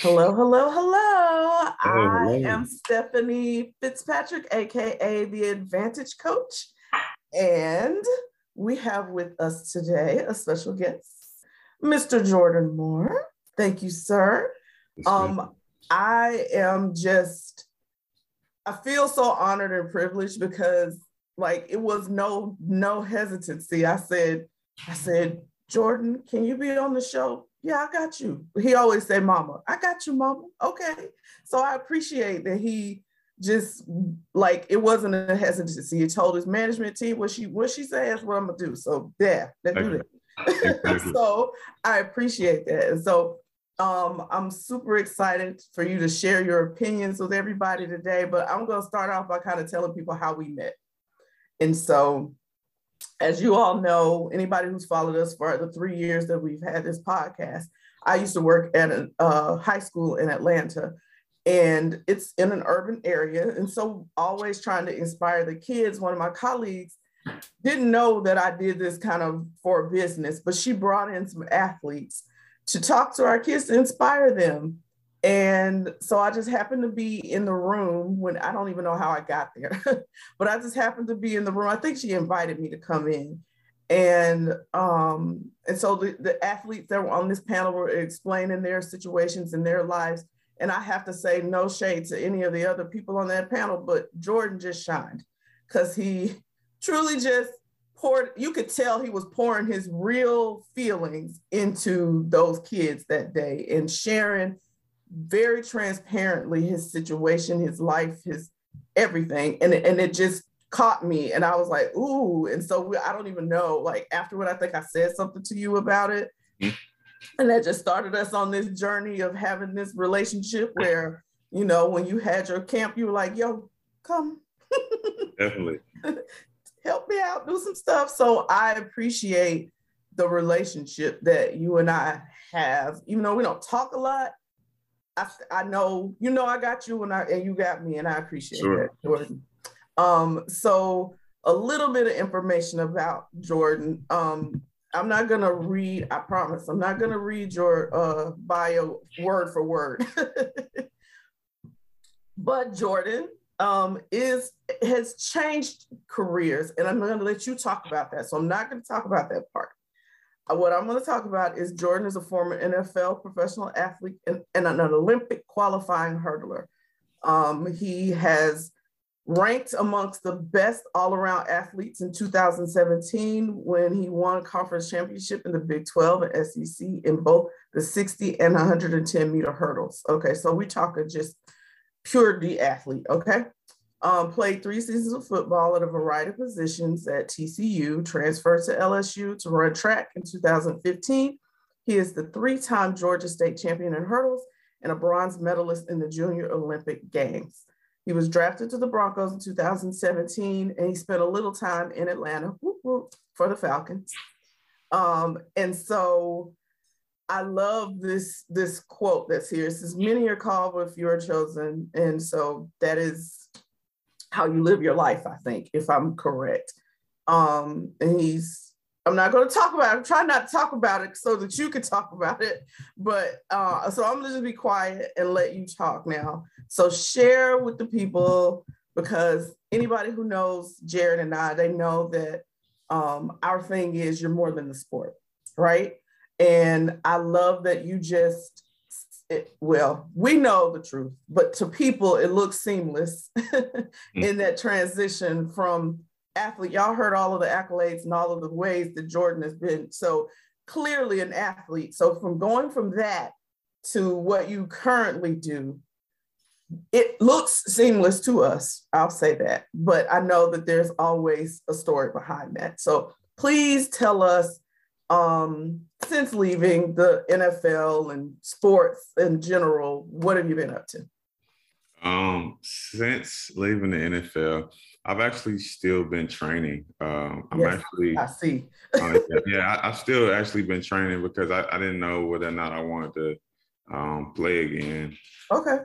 Hello, hello, hello. I am Stephanie Fitzpatrick, aka the Advantage Coach. And we have with us today a special guest, Mr. Jordan Moore. Thank you, sir. Um, I am just, I feel so honored and privileged because like it was no no hesitancy. I said, I said, Jordan, can you be on the show? Yeah, I got you. He always say, Mama, I got you, Mama. Okay. So I appreciate that he just like it wasn't a hesitancy. He told his management team what she what she says what I'm gonna do. So yeah, they do that. so I appreciate that. And so um, I'm super excited for you to share your opinions with everybody today. But I'm gonna start off by kind of telling people how we met. And so as you all know, anybody who's followed us for the three years that we've had this podcast, I used to work at a uh, high school in Atlanta, and it's in an urban area. And so, always trying to inspire the kids. One of my colleagues didn't know that I did this kind of for business, but she brought in some athletes to talk to our kids to inspire them. And so I just happened to be in the room when I don't even know how I got there, but I just happened to be in the room. I think she invited me to come in. And um, and so the, the athletes that were on this panel were explaining their situations in their lives. And I have to say, no shade to any of the other people on that panel, but Jordan just shined because he truly just poured, you could tell he was pouring his real feelings into those kids that day and sharing very transparently his situation, his life, his everything. And, and it just caught me. And I was like, ooh. And so we, I don't even know, like afterward, I think I said something to you about it. Mm-hmm. And that just started us on this journey of having this relationship where, you know, when you had your camp, you were like, yo, come. Definitely. Help me out, do some stuff. So I appreciate the relationship that you and I have, even though we don't talk a lot, I, I know you know I got you and I and you got me and I appreciate sure. that, Jordan. Um, so a little bit of information about Jordan. Um, I'm not gonna read, I promise, I'm not gonna read your uh, bio word for word. but Jordan um, is has changed careers, and I'm gonna let you talk about that. So I'm not gonna talk about that part. What I'm going to talk about is Jordan is a former NFL professional athlete and, and an Olympic qualifying hurdler. Um, he has ranked amongst the best all-around athletes in 2017 when he won conference championship in the Big 12 and SEC in both the 60 and 110 meter hurdles. Okay, so we talking just pure D athlete. Okay, um, played three seasons of football at a variety of positions at TCU, transferred to LSU to run track in 2015. He is the three time Georgia State champion in hurdles and a bronze medalist in the Junior Olympic Games. He was drafted to the Broncos in 2017 and he spent a little time in Atlanta whoop, whoop, for the Falcons. Um, and so I love this this quote that's here. It says, "Many are called, but few are chosen," and so that is how you live your life, I think, if I'm correct. Um, and he's, I'm not going to talk about it. I'm trying not to talk about it so that you can talk about it. But uh, so I'm going to just be quiet and let you talk now. So share with the people because anybody who knows Jared and I, they know that um, our thing is you're more than the sport, right? And I love that you just it, well, we know the truth, but to people, it looks seamless mm-hmm. in that transition from athlete. Y'all heard all of the accolades and all of the ways that Jordan has been so clearly an athlete. So, from going from that to what you currently do, it looks seamless to us. I'll say that, but I know that there's always a story behind that. So, please tell us um, since leaving the NFL and sports in general, what have you been up to? Um, since leaving the NFL, I've actually still been training. Um, I'm yes, actually, I see. uh, yeah, I, have still actually been training because I, I, didn't know whether or not I wanted to um, play again. Okay.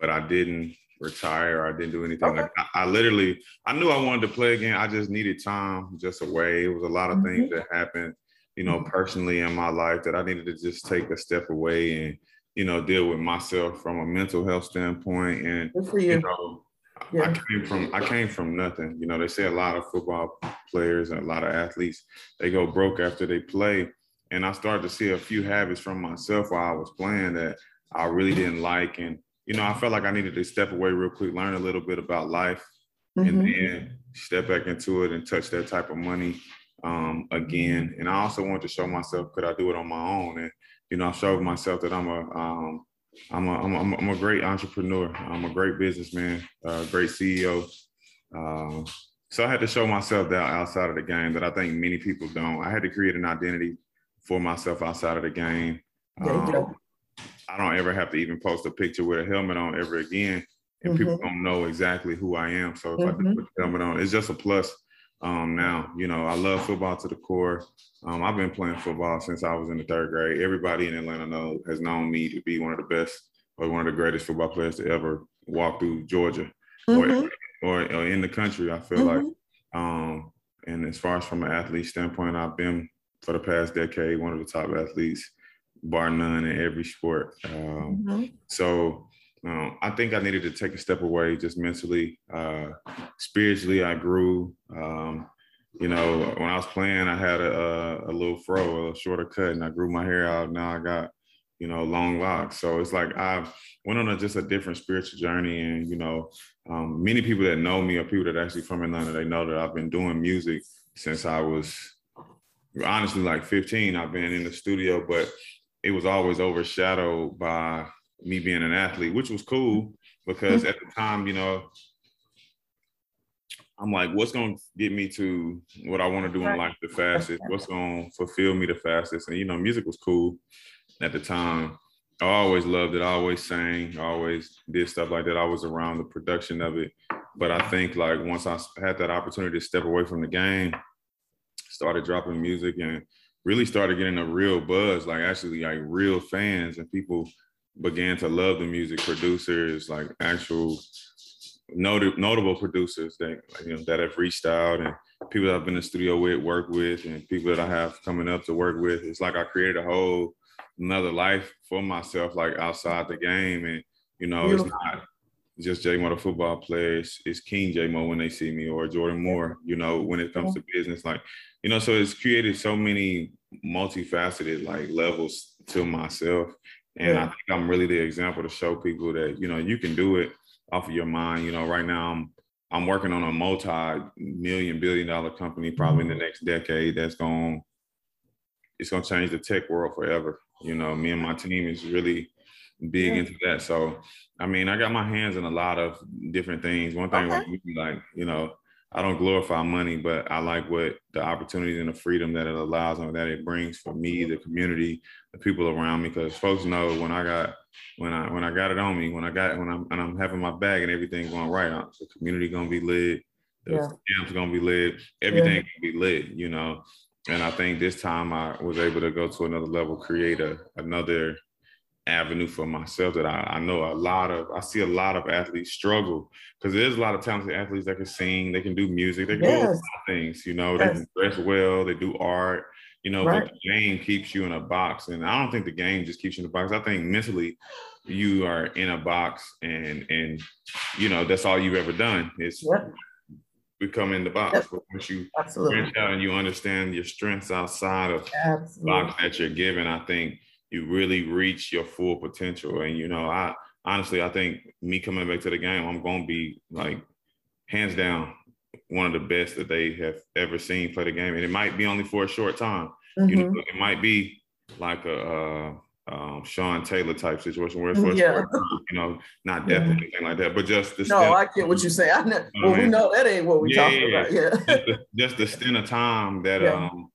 But I didn't retire. I didn't do anything. Okay. Like I, I, literally, I knew I wanted to play again. I just needed time, just away. It was a lot of mm-hmm. things that happened you know, personally in my life that I needed to just take a step away and, you know, deal with myself from a mental health standpoint. And for you. you know, Yeah. I came from I came from nothing. You know, they say a lot of football players and a lot of athletes they go broke after they play. And I started to see a few habits from myself while I was playing that I really didn't like. And you know, I felt like I needed to step away real quick, learn a little bit about life, and Mhm. then step back into it and touch that type of money um, again. And I also wanted to show myself could I do it on my own, and you know, I showed myself that I'm a um, I'm a, I'm a, I'm a great entrepreneur. I'm a great businessman, a great CEO. Um, so I had to show myself that outside of the game that I think many people don't. I had to create an identity for myself outside of the game. There you go. Um, I don't ever have to even post a picture with a helmet on ever again, and people Mhm. don't know exactly who I am. So if I do Mhm. put the helmet on, it's just a plus. Um, now, you know, I love football to the core. Um, I've been playing football since I was in the third grade. Everybody in Atlanta know has known me to be one of the best or one of the greatest football players to ever walk through Georgia Mhm. or, or in the country. I feel like. Mhm. Um, and as far as from an athlete standpoint, I've been for the past decade one of the top athletes, bar none, in every sport. Um, Mhm. so um, I think I needed to take a step away, just mentally, uh, spiritually. I grew. Um, you know, when I was playing, I had a, a, a little fro, a shorter cut, and I grew my hair out. Now I got, you know, long locks. So it's like I went on a, just a different spiritual journey, and you know, um, many people that know me or people that actually from Atlanta, they know that I've been doing music since I was honestly like 15. I've been in the studio, but it was always overshadowed by me being an athlete, which was cool because at the time, you know, I'm like, what's going to get me to what I want to do in life the fastest? What's going to fulfill me the fastest? And, you know, music was cool at the time. I always loved it. I always sang, I always did stuff like that. I was around the production of it. But I think like once I had that opportunity to step away from the game, started dropping music and really started getting a real buzz, like actually like real fans and people began to love the music, producers, like actual noted, notable producers that you know that have reached out and people that I've been in the studio with, work with, and people that I have coming up to work with. It's like I created a whole another life for myself, like outside the game. And you know, it's not just J Mo the football player, it's, it's King J Mo when they see me, or Jordan Moore, you know, when it comes to business. Like, you know, so it's created so many multifaceted like levels to myself. And I think I'm really the example to show people that, you know, you can do it off of your mind. You know, right now I'm I'm working on a multi-million billion dollar company probably in the mm-hmm. next decade that's going it's going to change the tech world forever. You know, me and my team is really big Yeah. into that. So, I mean, I got my hands in a lot of different things. One thing Okay. like, you know, I don't glorify money, but I like what the opportunities and the freedom that it allows and that it brings for me, the community, the people around me. Because folks know when I got when I when I got it on me, when I got when I'm and I'm having my bag and everything going right, uh, the community gonna be lit, the Yeah. camp's gonna be lit, everything gonna be lit, you know. And I think this time I was able to go to another level, create a another avenue for myself that I, I know a lot of I see a lot of athletes struggle because there's a lot of talented athletes that can sing, they can do music, they can do a lot of things, you know, they can dress well, they do art, you know, Right. but the game keeps you in a box. And I don't think the game just keeps you in a box. I think mentally you are in a box and and you know that's all you've ever done is Yep. become in the box. Yep. But once you Absolutely. branch out and you understand your strengths outside of Absolutely. box that you're given, I think you really reach your full potential. And you know, I honestly, I think me coming back to the game, I'm gonna be like hands down one of the best that they have ever seen play the game. And it might be only for a short time. You Mhm. know, it might be like a uh, um, Sean Taylor type situation where it's for a Yeah. you know, not death or Mhm. anything like that, but just the No, I get what you say. I know. I Well, we know that ain't what we Yeah, talking yeah, about. Yeah. just the, just the stint of time that Yeah. um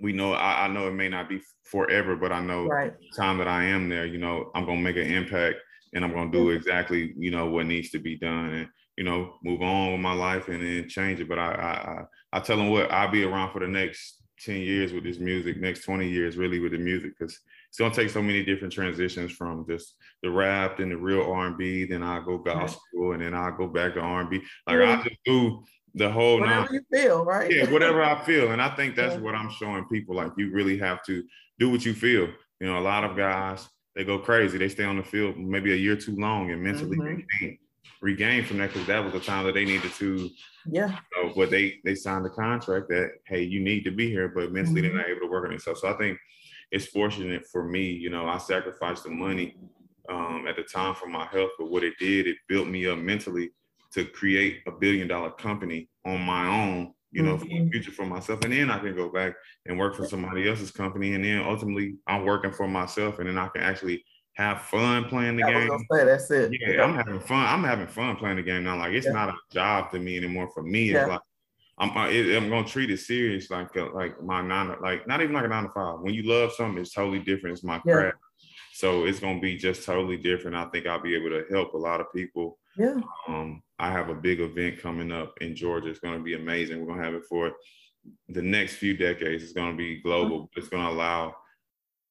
we know I, I know it may not be forever, but I know right. the time that I am there, you know, I'm gonna make an impact and I'm gonna do exactly, you know, what needs to be done and you know, move on with my life and then change it. But I I I, I tell them what I'll be around for the next 10 years with this music, next 20 years really with the music, because it's gonna take so many different transitions from just the rap and the real R&B, then I go gospel and then I go back to R&B. Like I just do the whole nine Whatever you feel, right? yeah, whatever I feel. And I think that's Yeah. what I'm showing people. Like you really have to do what you feel. You know, a lot of guys they go crazy. They stay on the field maybe a year too long and mentally mm-hmm. regain, regain from that because that was the time that they needed to. Yeah. You know, but they they signed the contract that hey, you need to be here, but mentally mm-hmm. they're not able to work on themselves. So I think it's fortunate for me. You know, I sacrificed the money um, at the time for my health, but what it did, it built me up mentally to create a billion dollar company on my own you know, mm-hmm. for the future for myself. And then I can go back and work for somebody else's company. And then ultimately I'm working for myself and then I can actually have fun playing the I game. Say, that's it. Yeah, yeah, I'm having fun. I'm having fun playing the game now. Like it's yeah. not a job to me anymore. For me, it's yeah. like I'm I'm gonna treat it serious, like uh, like my nine, like not even like a nine to five. When you love something, it's totally different. It's my craft, so it's gonna be just totally different. I think I'll be able to help a lot of people yeah. Um, I have a big event coming up in Georgia. It's going to be amazing. We're going to have it for the next few decades. It's going to be global. It's going to allow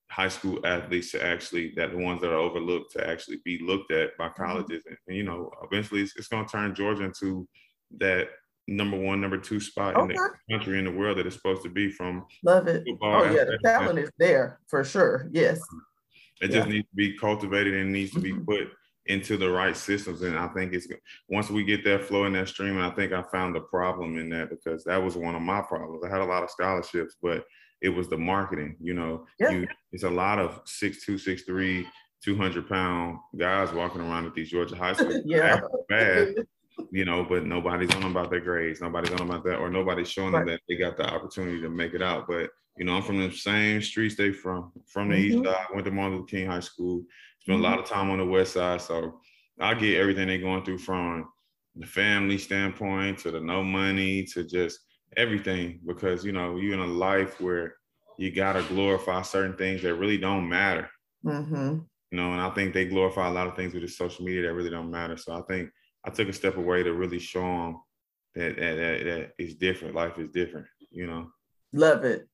high school athletes to actually, that the ones that are overlooked, to actually be looked at by mm-hmm. colleges. And, and you know, eventually it's, it's going to turn Georgia into that number one, number two spot okay. in the country in the world that it's supposed to be from. Love it. Oh yeah, the talent is there for sure. Yes. It yeah. just needs to be cultivated and needs to be mm-hmm. put into the right systems. And I think it's once we get that flow in that stream, and I think I found the problem in that because that was one of my problems. I had a lot of scholarships, but it was the marketing. You know, yeah. you, it's a lot of six two, six three, 200 pound guys walking around at these Georgia high schools. yeah. Bad. You know, but nobody's on them about their grades. Nobody's on them about that, or nobody's showing right. them that they got the opportunity to make it out. But you know, I'm from the same streets they from, from the mm-hmm. east side. Went to Martin Luther King High School spent mm-hmm. a lot of time on the west side. So I get everything they're going through from the family standpoint to the no money to just everything because you know you're in a life where you gotta glorify certain things that really don't matter. Mm-hmm. You know, and I think they glorify a lot of things with the social media that really don't matter. So I think I took a step away to really show them that that, that, that it's different. Life is different. You know. Love it.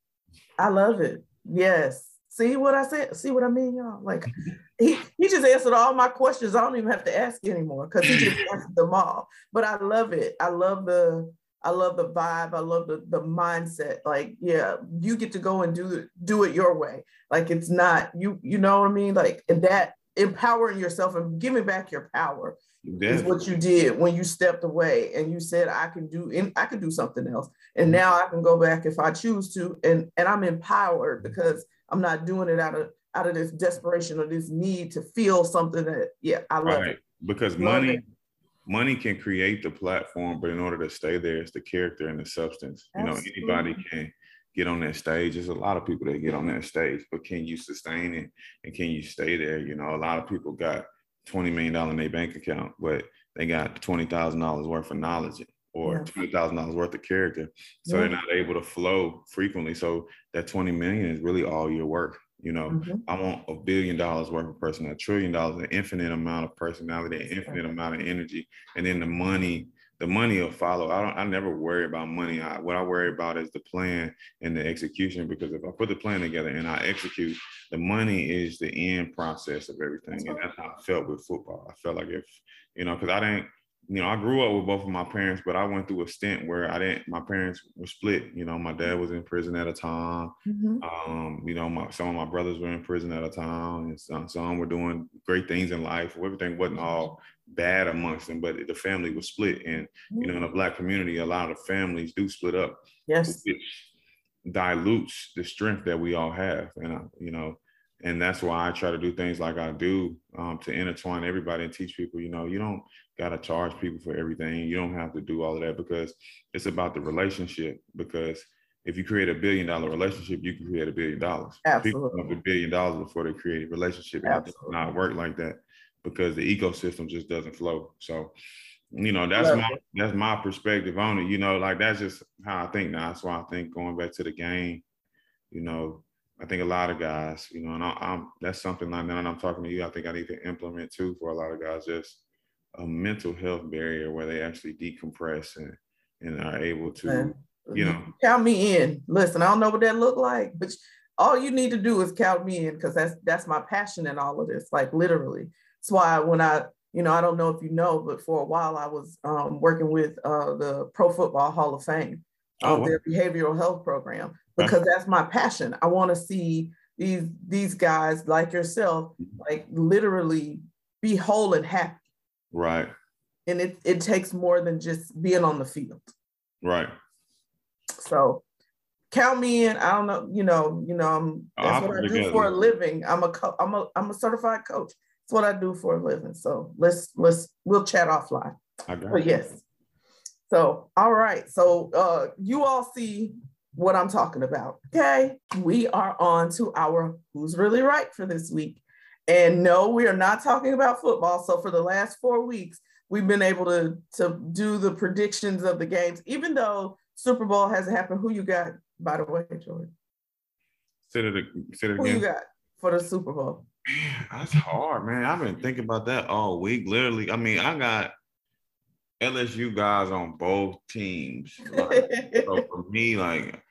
I love it. Yes. See what I said? See what I mean, y'all? Like he, he just answered all my questions. I don't even have to ask anymore because he just answered them all. But I love it. I love the I love the vibe. I love the the mindset. Like, yeah, you get to go and do it, do it your way. Like it's not you, you know what I mean? Like and that empowering yourself and giving back your power is what you did when you stepped away and you said I can do and I can do something else. And mm-hmm. now I can go back if I choose to and and I'm empowered because I'm not doing it out of out of this desperation or this need to feel something that yeah i love right. it because love money it. money can create the platform but in order to stay there it's the character and the substance Absolutely. you know anybody can get on that stage there's a lot of people that get on that stage but can you sustain it and can you stay there you know a lot of people got 20 million dollar in their bank account but they got $20000 worth of knowledge or twenty thousand dollars worth of character. So yeah. they're not able to flow frequently. So that 20 million is really all your work. You know, mm-hmm. I want a billion dollars worth of person, a trillion dollars, an infinite amount of personality, an infinite amount of energy, and then the money. The money will follow. I don't. I never worry about money. I, what I worry about is the plan and the execution. Because if I put the plan together and I execute, the money is the end process of everything. That's and that's how I felt with football. I felt like if you know, because I didn't you know, I grew up with both of my parents, but I went through a stint where I didn't. My parents were split. You know, my dad was in prison at a time. Mm-hmm. Um, you know, my some of my brothers were in prison at a time, and some some were doing great things in life. Everything wasn't all bad amongst them, but the family was split. And you know, in mm-hmm. black community, a lot of families do split up. Yes, which dilutes the strength that we all have. And uh, you know, and that's why I try to do things like I do um, to intertwine everybody and teach people. You know, you don't got to charge people for everything. You don't have to do all of that because it's about the relationship. Because if you create a billion dollar relationship, you can create a billion dollars. Absolutely. People have a billion dollars before they create a relationship. And it does not work like that because the ecosystem just doesn't flow. So, you know, that's Love my it. that's my perspective on it. You know, like that's just how I think now. That's why I think going back to the game, you know, I think a lot of guys, you know, and I, am that's something like that. I'm talking to you. I think I need to implement too for a lot of guys. Just a mental health barrier where they actually decompress and and are able to, you know, count me in. Listen, I don't know what that looked like, but all you need to do is count me in because that's that's my passion in all of this. Like literally, that's why when I, you know, I don't know if you know, but for a while I was um, working with uh, the Pro Football Hall of Fame, oh, um, their behavioral health program, because that's my passion. I want to see these these guys like yourself, like literally be whole and happy. Right. And it it takes more than just being on the field. Right. So count me in. I don't know, you know, you know, I'm that's what I do for a living. I'm a co- I'm a I'm a certified coach. That's what I do for a living. So let's let's we'll chat offline. I got but yes. So all right. So uh you all see what I'm talking about. Okay. We are on to our who's really right for this week. And no, we are not talking about football. So for the last four weeks, we've been able to, to do the predictions of the games, even though Super Bowl hasn't happened. Who you got, by the way, Jordan? Say it, say it again. Who you got for the Super Bowl? Man, that's hard, man. I've been thinking about that all week. Literally, I mean, I got LSU guys on both teams. Like, so for me, like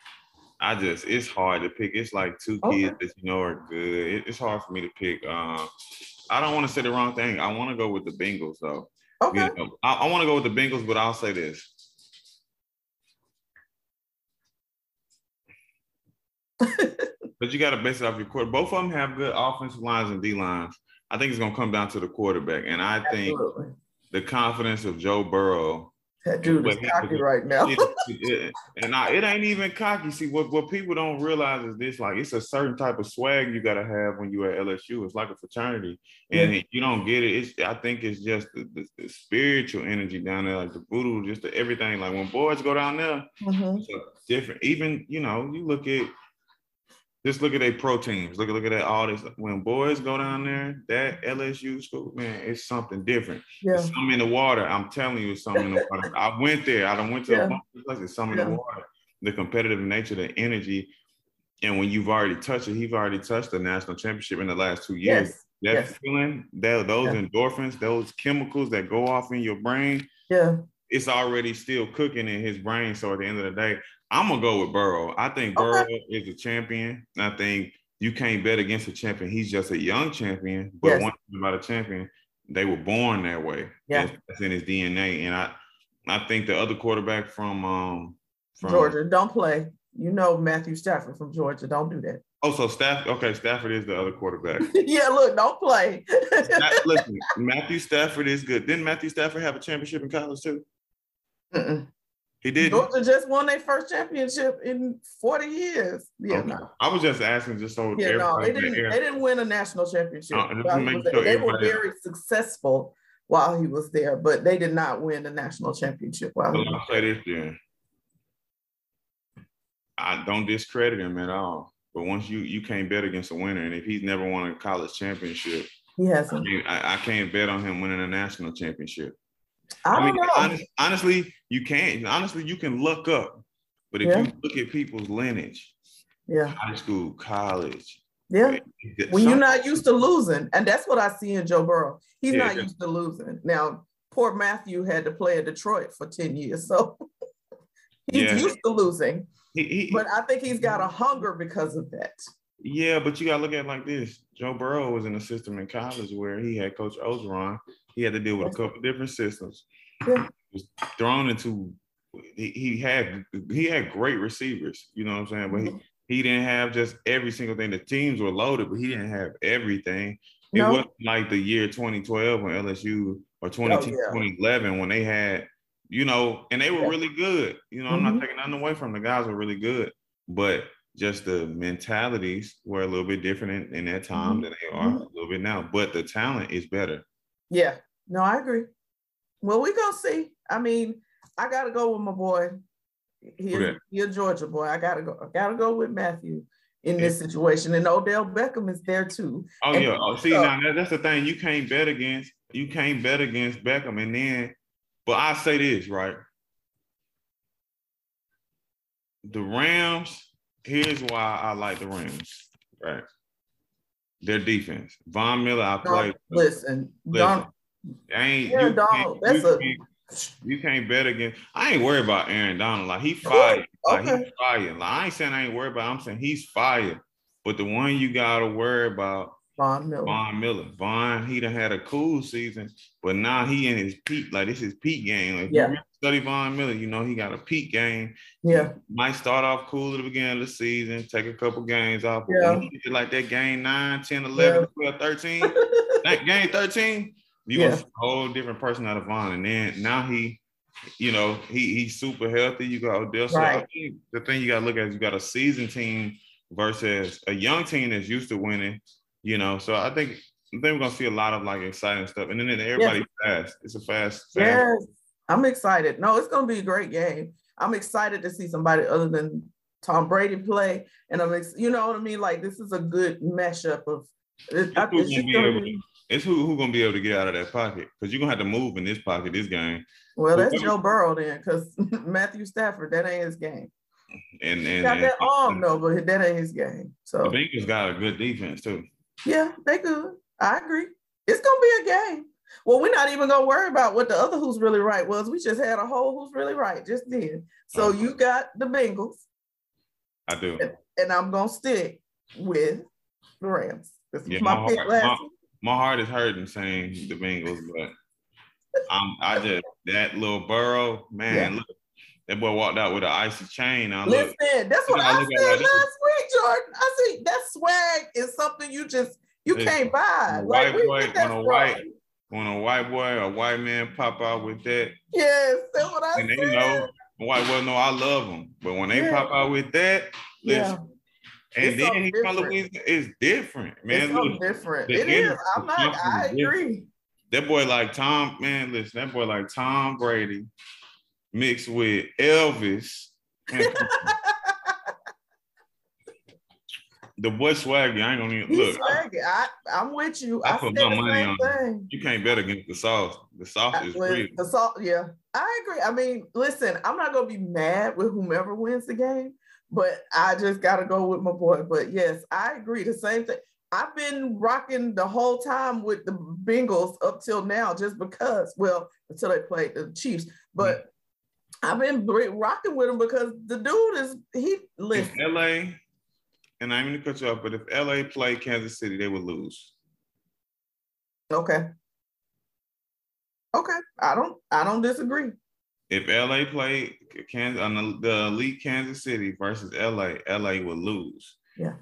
I just it's hard to pick. It's like two kids that you know are good. It, it's hard for me to pick. Um, I don't want to say the wrong thing. I want to go with the Bengals though. Okay. You know, I, I want to go with the Bengals, but I'll say this. but you got to base it off your quarter. Both of them have good offensive lines and D lines. I think it's going to come down to the quarterback, and I think Absolutely. The confidence of Joe Burrow that dude is cocky right now. it, it, and I, it ain't even cocky. See, what, what people don't realize is this: like, it's a certain type of swag you got to have when you're at LSU. It's like a fraternity, and yeah. you don't get it. It's I think it's just the, the, the, spiritual energy down there, like the voodoo, just the everything. Like when boys go down there, mm-hmm. different. Even you know, you look at just look at their pro teams. Look at look at that all this. When boys go down there, that LSU school, man, it's something different. Yeah. It's something in the water. I'm telling you, it's something in the water. I went there. I don't went to yeah. a bunch of places. Something yeah. in the water. The competitive nature, the energy, and when you've already touched it, he's already touched the national championship in the last two years. Yes. That yes. feeling, that those yeah. endorphins, those chemicals that go off in your brain, yeah, it's already still cooking in his brain. So at the end of the day, I'm gonna go with Burrow. I think Burrow okay. is a champion. I think you can't bet against a champion. He's just a young champion. But yes. one thing about a champion, they were born that way. Yeah, that's, that's, in his DNA. And I, I think the other quarterback from um from Georgia don't play. You know Matthew Stafford from Georgia. Don't do that. Oh, so Stafford. Okay, Stafford is the other quarterback. yeah, look, don't play. Listen, Matthew Stafford is good. Didn't Matthew Stafford have a championship in college too? Mm-mm. He did. Georgia just won their first championship in 40 years. Yeah, okay. no. I was just asking just so yeah, no, they didn't, they didn't win a national championship. sure they were very successful while he was there, but they did not win a national championship while well, I'll say this then. I don't discredit him at all. But once you you can't bet against a winner, and if he's never won a college championship, he hasn't. I, I can't bet on him winning a national championship. I, I mean, honest, honestly, you can't. Honestly, you can look up, but if yeah. you look at people's lineage, yeah, high school, college, yeah, when you're not used to losing, and that's what I see in Joe Burrow. He's yeah, not used to losing. Now, poor Matthew had to play at Detroit for ten years, so he's yeah. used to losing. He, he, but I think he's got a hunger because of that. Yeah, but you gotta look at it like this. Joe Burrow was in a system in college where he had Coach Orgeron. He had to deal with a couple different systems. Yeah. Was thrown into he, he had he had great receivers, you know what I'm saying? But he, mm-hmm. he didn't have just every single thing. The teams were loaded, but he didn't have everything. It no. wasn't like the year 2012 when LSU or 20, oh, yeah. 2011 when they had, you know, and they were yeah. really good. You know, mm-hmm. I'm not mm-hmm. taking nothing away from them. The guys were really good, but just the mentalities were a little bit different in, in that time mm-hmm. than they are mm-hmm. a little bit now. But the talent is better. Yeah, no, I agree. Well, we're gonna see. I mean, I gotta go with my boy. He, okay. he a Georgia boy. I gotta go. I gotta go with Matthew in this situation, and Odell Beckham is there too. Oh and yeah. Oh, see, now that's the thing. You can't bet against. You can't bet against Beckham, and then. But I say this right. The Rams here's why I like the Rams. Right. Their defense. Von Miller, I play. Listen, listen. I ain't Aaron Donald, that's a you can't bet against. I ain't worried about Aaron Donald. Like he fired. Like okay. he's fired. Like I ain't saying I ain't worried about. I'm saying he's fired. But the one you gotta worry about Von Miller. Von Miller. Von, he done had a cool season, but now he in his peak. Like this is peak game. Like yeah. study Von Miller. You know, he got a peak game. Yeah. He might start off cool at the beginning of the season, take a couple games off. Yeah. like that game 9, 10, 11, yeah. 12, 13. that game 13, you yeah. a whole different person out of Von. And then now he, you know, he he's super healthy. You got Odell. So right. the thing you gotta look at is you got a seasoned team versus a young team that's used to winning, you know. So I think I think we're gonna see a lot of like exciting stuff. And then everybody yes. fast. It's a fast, fast. Yes. I'm excited. No, it's gonna be a great game. I'm excited to see somebody other than Tom Brady play. And I'm ex- you know what I mean? Like this is a good mashup of it, I, it's, be, it's who who gonna be able to get out of that pocket because you're gonna have to move in this pocket this game. Well, that's Joe Burrow then, because Matthew Stafford, that ain't his game. And and got and, that arm though, but that ain't his game. So the Bengals got a good defense too. Yeah, they good. I agree. It's gonna be a game. Well, we're not even gonna worry about what the other who's really right was. We just had a whole who's really right just then. So you got the Bengals. I do. And, I'm gonna stick with the Rams. This yeah, my, my, heart, my, my, heart is hurting saying the Bengals, but I'm, I just that little Burrow, man, yeah. look, that boy walked out with an icy chain. I Listen, look, that's what I, I said last week, Jordan. I see that swag is something you just you can't buy. Like, white boy, when a white when a white boy, a white man pop out with that. Yes, that's what I and said. And you know, white boy know I love them, but when they yeah. pop out with that, listen. And it's then he from Louisiana, it's different, man. It's Look, different. It is. I'm not. I agree. Different. That boy like Tom, man. Listen, that boy like Tom Brady mixed with Elvis. the boy swaggy. I ain't gonna even look. Swaggy. I, I'm with you. I, I put my money on thing. You can't bet against the sauce. The sauce is real. The salt, yeah. I agree. I mean, listen, I'm not gonna be mad with whomever wins the game, but I just gotta go with my boy. But yes, I agree. The same thing. I've been rocking the whole time with the Bengals up till now, just because. Well, until they played the Chiefs, but. I've been rocking with him because the dude is he listen. LA and I'm going to cut you off, but if LA played Kansas City, they would lose. Okay. Okay. I don't I don't disagree. If LA played Kansas on uh, the, the elite Kansas City versus LA, LA would lose. Yeah.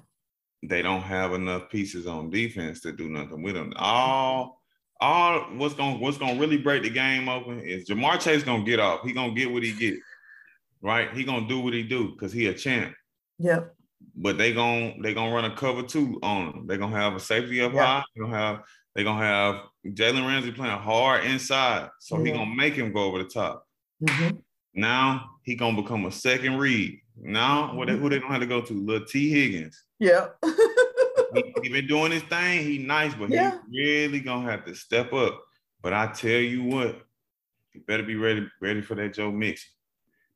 They don't have enough pieces on defense to do nothing with them. All all what's gonna what's gonna really break the game open is Ja'Marr Chase gonna get off. He gonna get what he get. Right? He gonna do what he do because he a champ. Yep but they going they gonna run a cover two on him. They're gonna have a safety up yeah. high. They're gonna have they gonna have Jalen Ramsey playing hard inside, so he gonna make him go over the top. Mm-hmm. Now he gonna become a second read. Now what mm-hmm. who they gonna have to go to? Little Tee Higgins. Yeah. he, he, been doing his thing. He nice, but yeah. he really gonna have to step up. But I tell you what, you better be ready ready for that Joe Mixon.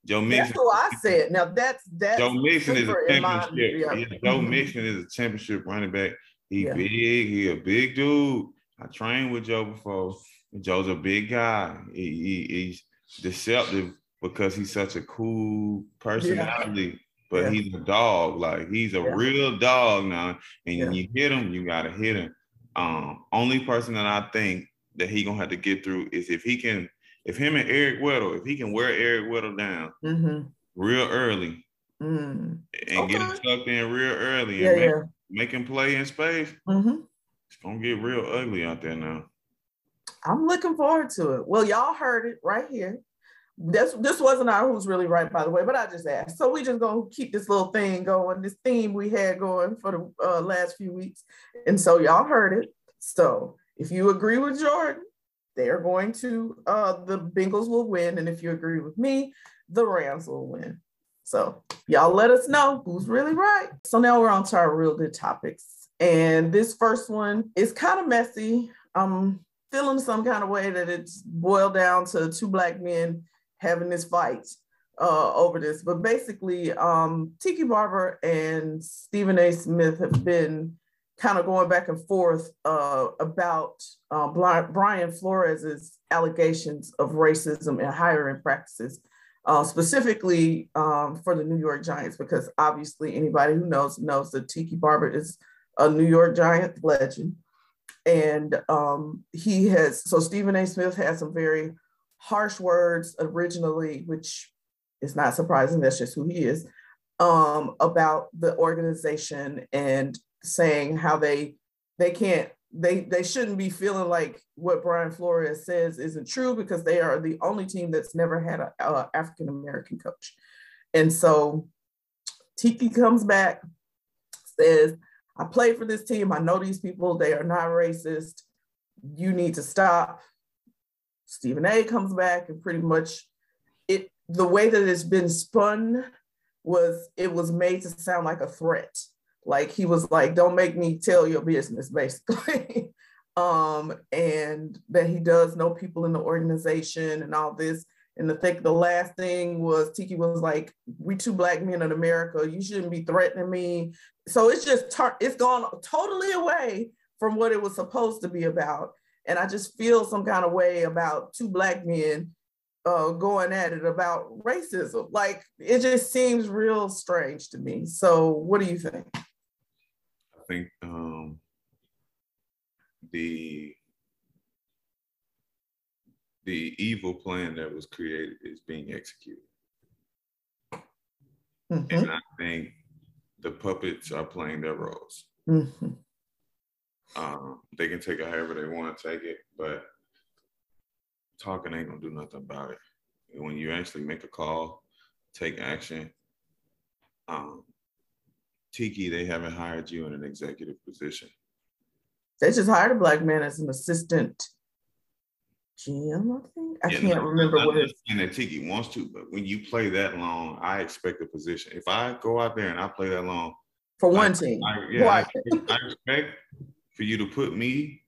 Joe Mixon. That's what I said. Now that's that's Joe Mixon is a championship. Yeah. Yeah, Joe mm-hmm. Mixon is a championship running back. He yeah. big. He a big dude. I trained with Joe before. Joe's a big guy. He, he, he's deceptive because he's such a cool personality. Yeah. But yeah. he's a dog. Like he's a yeah. real dog now. And you hit him, you gotta hit him. Um, only person that I think that he gonna have to get through is if he can if him and Eric Weddle, if he can wear Eric Weddle down mm-hmm. real early mm. and okay. get him tucked in real early and make, make, him play in space, mm-hmm. it's gonna get real ugly out there now. I'm looking forward to it. Well, y'all heard it right here. This this wasn't our who's really right, by the way, but I just asked. So we just gonna keep this little thing going, this theme we had going for the uh, last few weeks, and so y'all heard it. So if you agree with Jordan, they're going to uh the Bengals will win, and if you agree with me, the Rams will win. So y'all let us know who's really right. So now we're on to our real good topics. And this first one is kind of messy. I'm feeling some kind of way that it's boiled down to two black men having this fight uh, over this. But basically, um, Tiki Barber and Stephen A. Smith have been kind of going back and forth uh, about uh, Brian Flores's allegations of racism and hiring practices, uh, specifically um, for the New York Giants, because obviously anybody who knows knows that Tiki Barber is a New York Giant legend. And um, he has, so Stephen A. Smith has some very harsh words originally, which is not surprising. That's just who he is. Um, about the organization and saying how they they can't they they shouldn't be feeling like what Brian Flores says isn't true because they are the only team that's never had an African American coach. And so Tiki comes back, says, I played for this team. I know these people, they are not racist. You need to stop. Stephen A comes back and pretty much it the way that it's been spun was it was made to sound like a threat like he was like don't make me tell your business basically um and that he does know people in the organization and all this and I think the last thing was Tiki was like, "We two black men in America. You shouldn't be threatening me." So it's just it's gone totally away from what it was supposed to be about, and I just feel some kind of way about two black men uh, going at it about racism. Like it just seems real strange to me. So, what do you think? I think um, the the evil plan that was created is being executed. Mm-hmm. And I think the puppets are playing their roles. Mm-hmm. Um, they can take it however they want to take it, but talking ain't gonna do nothing about it. When you actually make a call, take action. Um, Tiki, they haven't hired you in an executive position. They just hired a black man as an assistant GM, I think. I yeah, can't no, remember what it is. And that Tiki wants to, but when you play that long, I expect a position. If I go out there and I play that long, for one I, team, I, yeah, I, I, expect for you to put me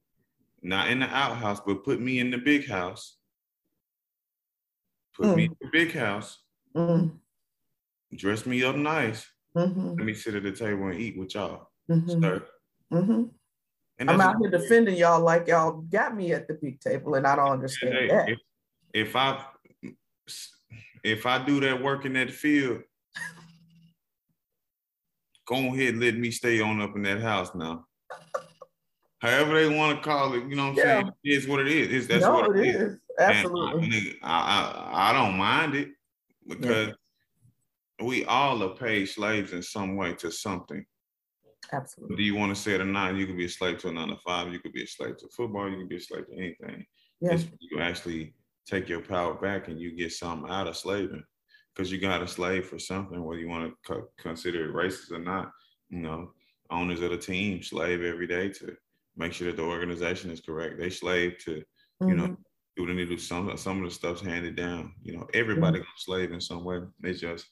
not in the outhouse, but put me in the big house. Put mm. me in the big house. Mm. Dress me up nice. Mm-hmm. Let me sit at the table and eat with y'all. Mm-hmm. Mm-hmm. And I'm out here defending y'all like y'all got me at the big table, and I don't understand hey, that. If, if I if I do that work in that field, go ahead, let me stay on up in that house now. However they want to call it, you know what I'm yeah. saying? It is what it is. It's, that's no, what it is. is. Absolutely. I, I, I, don't mind it because yeah. we all are paid slaves in some way to something. Absolutely. Do you want to say it or not? You could be a slave to a nine to five. You could be a slave to football. You could be a slave to anything. Yeah. you actually take your power back and you get something out of slaving because you got a slave for something, whether you want to co- consider it racist or not. You know, owners of the team slave every day to make sure that the organization is correct. They slave to, mm-hmm. you know, mm-hmm. do they need to do. Some some of the stuff's handed down. You know, everybody mm-hmm. gonna slave in some way. It's just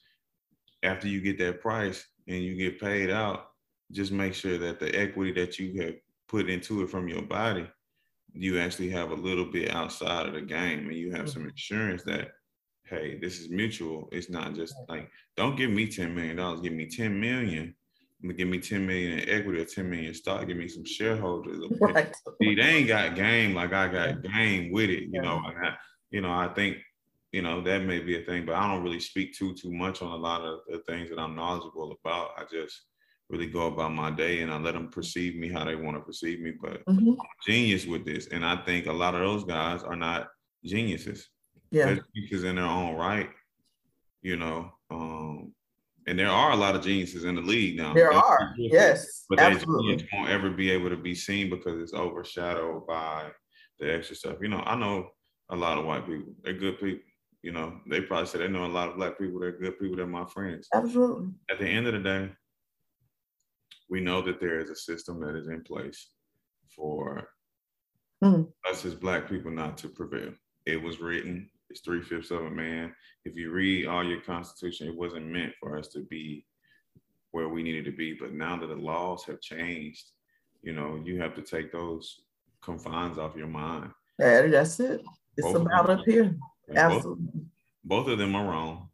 after you get that price and you get paid out, just make sure that the equity that you have put into it from your body, you actually have a little bit outside of the game and you have some mm-hmm. insurance that, hey, this is mutual. It's not just like, don't give me $10 million, give me 10 million. Give me 10 million in equity or 10 million stock, give me some shareholders. Right. See, they ain't got game like I got game with it. You know, I, you know, I think you know that may be a thing but i don't really speak too too much on a lot of the things that i'm knowledgeable about i just really go about my day and I let them perceive me how they want to perceive me. But mm-hmm. I'm genius with this. And I think a lot of those guys are not geniuses. Yeah. They're geniuses in their own right, you know. Um, and there are a lot of geniuses in the league now. There are, yes. But absolutely. they won't ever be able to be seen because it's overshadowed by the extra stuff. You know, I know a lot of white people. They're good people. You know, they probably say they know a lot of black people. They're good people. They're my friends. Absolutely. At the end of the day, we know that there is a system that is in place for mm. us as Black people not to prevail. It was written, it's three fifths of a man. If you read all your Constitution, it wasn't meant for us to be where we needed to be. But now that the laws have changed, you know, you have to take those confines off your mind. That's it. It's both about up here. Absolutely. Both, both of them are wrong.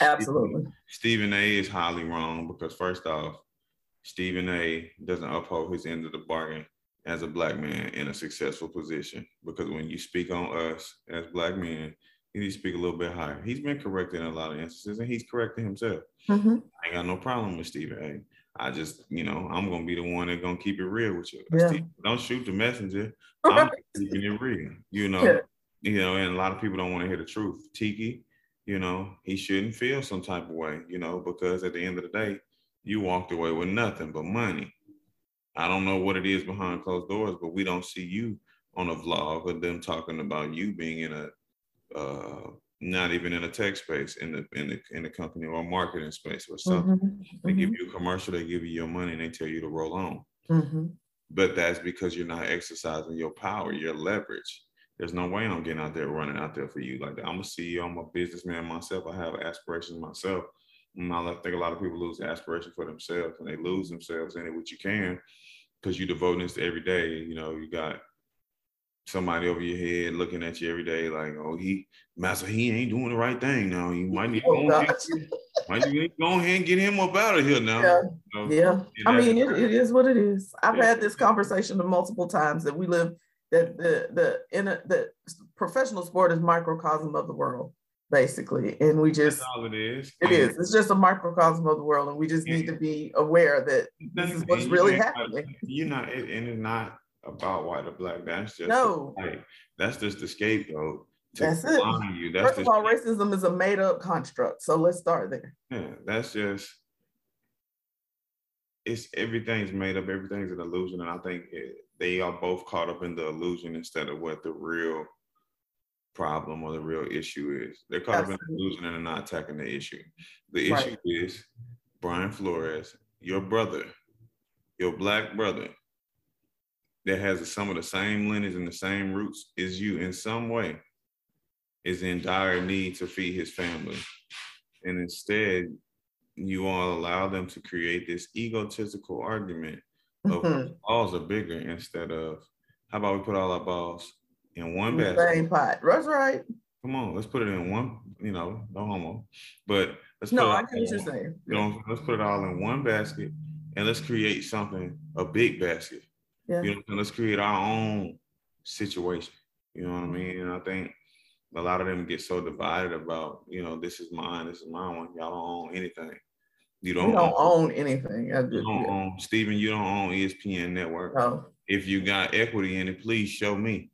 Absolutely. Stephen A is highly wrong because first off, Stephen A doesn't uphold his end of the bargain as a black man in a successful position. Because when you speak on us as black men, you need to speak a little bit higher. He's been corrected in a lot of instances and he's corrected himself. Mm-hmm. I ain't got no problem with Stephen A. I just, you know, I'm gonna be the one that's gonna keep it real with you. Yeah. don't shoot the messenger. I'm keeping it real, you know. Yeah. You know, and a lot of people don't want to hear the truth. Tiki, you know, he shouldn't feel some type of way, you know, because at the end of the day, you walked away with nothing but money. I don't know what it is behind closed doors, but we don't see you on a vlog of them talking about you being in a uh, not even in a tech space in the in the in the company or marketing space or something. Mm-hmm. They give mm-hmm. you a commercial, they give you your money, and they tell you to roll on. Mm-hmm. But that's because you're not exercising your power, your leverage. There's no way I'm getting out there running out there for you like that. I'm a CEO, I'm a businessman myself. I have aspirations myself. And I think a lot of people lose aspiration for themselves and they lose themselves in it, which you can because you're devoting this to every day. You know, you got somebody over your head looking at you every day, like, oh, he master, he ain't doing the right thing now. You might need to oh, go, ahead, might need to go ahead and get him up out of here now. Yeah, you know? yeah. I mean, it, it is what it is. I've yeah. had this conversation multiple times that we live that the the in a, the professional sport is microcosm of the world basically and we just That's all it is it is it's just a microcosm of the world and we just need to be aware that this is what's really happening you know and it's not about white or black. That's just no. Like, that's just the scapegoat. That's it. You. That's First of all, racism is a made up construct. So let's start there. Yeah, that's just it's everything's made up. Everything's an illusion, and I think it, they are both caught up in the illusion instead of what the real problem or the real issue is. They're caught Absolutely. up in illusion and they're not attacking the issue. The issue right. is Brian Flores, your brother, your black brother, that has some of the same lineage and the same roots as you in some way is in dire need to feed his family. And instead, you all allow them to create this egotistical argument of mm-hmm. balls are bigger instead of how about we put all our balls in one basket? Same pot. That's right. Come on, let's put it in one, you know, no homo. But let's no, I get what you're saying. You know, let's put it all in one basket and let's create something, a big basket yeah. You know, let's create our own situation. You know what I mean? And I think a lot of them get so divided about, you know, this is mine, this is my one. Y'all don't own anything. You don't, don't own, own, anything. you don't yeah. own Stephen, you don't own ESPN network. No. If you got equity in it, please show me.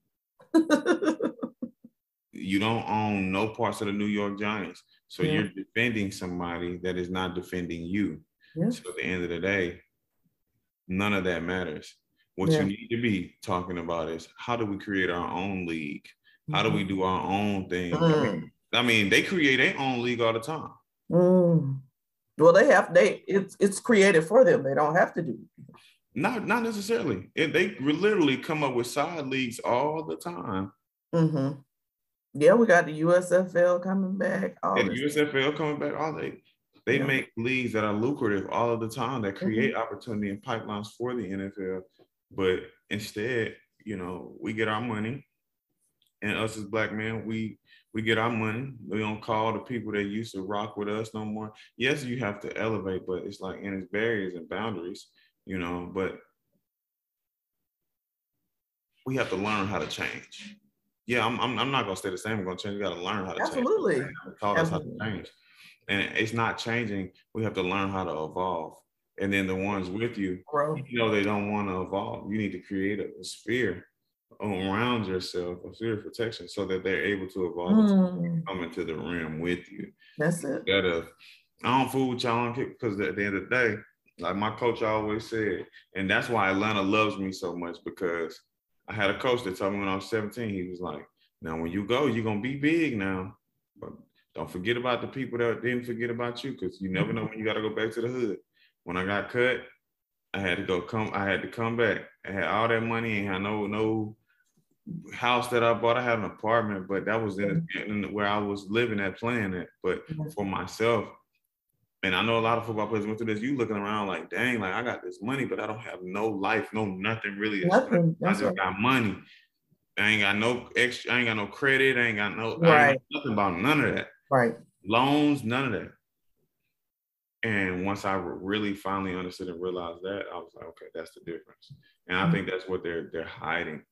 you don't own no parts of the New York Giants. So yeah. you're defending somebody that is not defending you. Yeah. So at the end of the day, none of that matters. What yeah. you need to be talking about is how do we create our own league? How do we mm-hmm. do our own thing? Mm. I, mean, I, mean, they create their own league all the time. Mm. Well, they have they it's it's created for them. They don't have to do. Not not necessarily. It, they literally come up with side leagues all the time. Mm-hmm. Yeah, we got the USFL coming back. All and USFL coming back. All they they yeah. make leagues that are lucrative all of the time that create mm-hmm. opportunity and pipelines for the NFL but instead, you know, we get our money, and us as black men, we we get our money. We don't call the people that used to rock with us no more. Yes, you have to elevate, but it's like and its barriers and boundaries, you know. But we have to learn how to change. Yeah, I'm, I'm, I'm not gonna stay the same. I'm gonna change. We got to learn how to Absolutely. change. Absolutely. Taught us how to change, and it's not changing. We have to learn how to evolve and then the ones with you, Bro. you know, they don't want to evolve. You need to create a, a, sphere around yourself, a sphere of protection, so that they're able to evolve mm. come into the rim with you. That's it. Instead of, I don't fool with y'all because at the end of the day, like my coach always said, and that's why Atlanta loves me so much because I had a coach that told me when I was 17, he was like, now when you go, you're gonna be big now, but don't forget about the people that didn't forget about you because you never know when you gotta go back to the hood when I got cut, I had to go come. I had to come back. I had all that money and I know no house that I bought. I had an apartment, but that was in, in where I was living at, playing it. But mm-hmm. for myself, and I know a lot of football players went through this. You looking around like, dang, like I got this money, but I don't have no life, no nothing really. Nothing. I just right. got money. I ain't got no extra. I ain't got no credit. I ain't got no. Right. Got nothing about none of that. Right. Loans, none of that. And once I really finally understood and realized that, I was like, okay, that's the difference. And I mm-hmm. think that's what they're they're hiding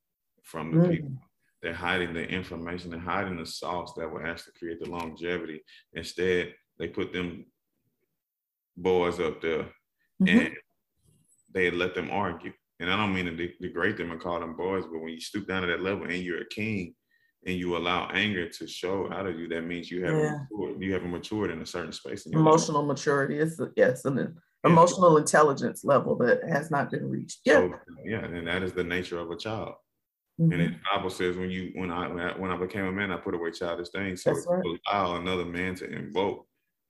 from the mm-hmm. people. They're hiding the information, they're hiding the sauce that will actually create the longevity. Instead, they put them boys up there mm-hmm. and they let them argue. And I don't mean to degrade them and call them boys, but when you stoop down to that level and you're a king and you allow anger to show out of you, that means you haven't yeah. matured. You haven't matured in a certain space. Emotional life. maturity is yes, an yeah. emotional intelligence level that has not been reached. Yeah, so, yeah, and that is the nature of a child. Mm-hmm. And the Bible says when you when I, when I when I became a man, I put away childish things. So That's right. allow another man to invoke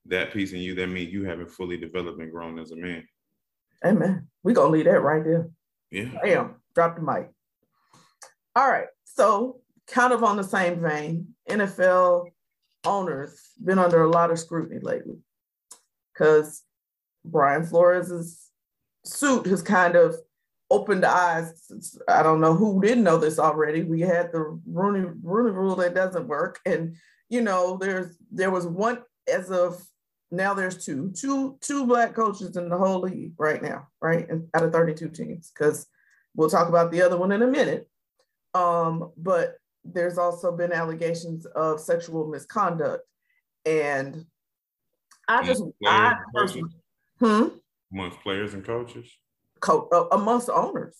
that piece in you, that means you haven't fully developed and grown as a man. Amen. We're gonna leave that right there. Yeah. Bam. Drop the mic. All right. So kind of on the same vein, NFL owners been under a lot of scrutiny lately because Brian Flores' suit has kind of opened eyes. I don't know who didn't know this already. We had the Rooney Rooney rule that doesn't work, and you know there's there was one as of now there's two two two black coaches in the whole league right now, right out of 32 teams. Because we'll talk about the other one in a minute. Um, but there's also been allegations of sexual misconduct. And I just, I personally, hmm? Amongst players and coaches? Co- uh, amongst owners.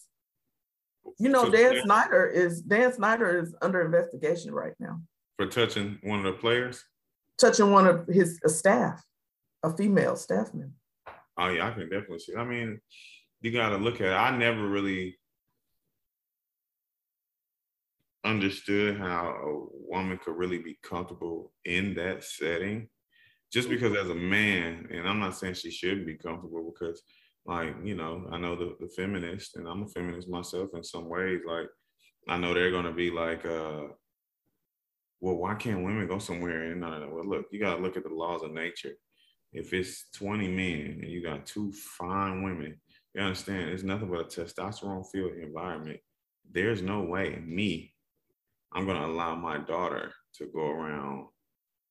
You know, so Dan Snyder is Dan Snyder is under investigation right now for touching one of the players. Touching one of his uh, staff, a female staff member. Oh yeah, I can definitely see. I mean, you got to look at. It. I never really understood how a woman could really be comfortable in that setting just because as a man and i'm not saying she shouldn't be comfortable because like you know i know the, the feminist and i'm a feminist myself in some ways like i know they're to be like uh well why can't women go somewhere and no, no, well look you got to look at the laws of nature if it's 20 men and you got two fine women you understand it's nothing but a testosterone filled environment there's no way me I'm going to allow my daughter to go around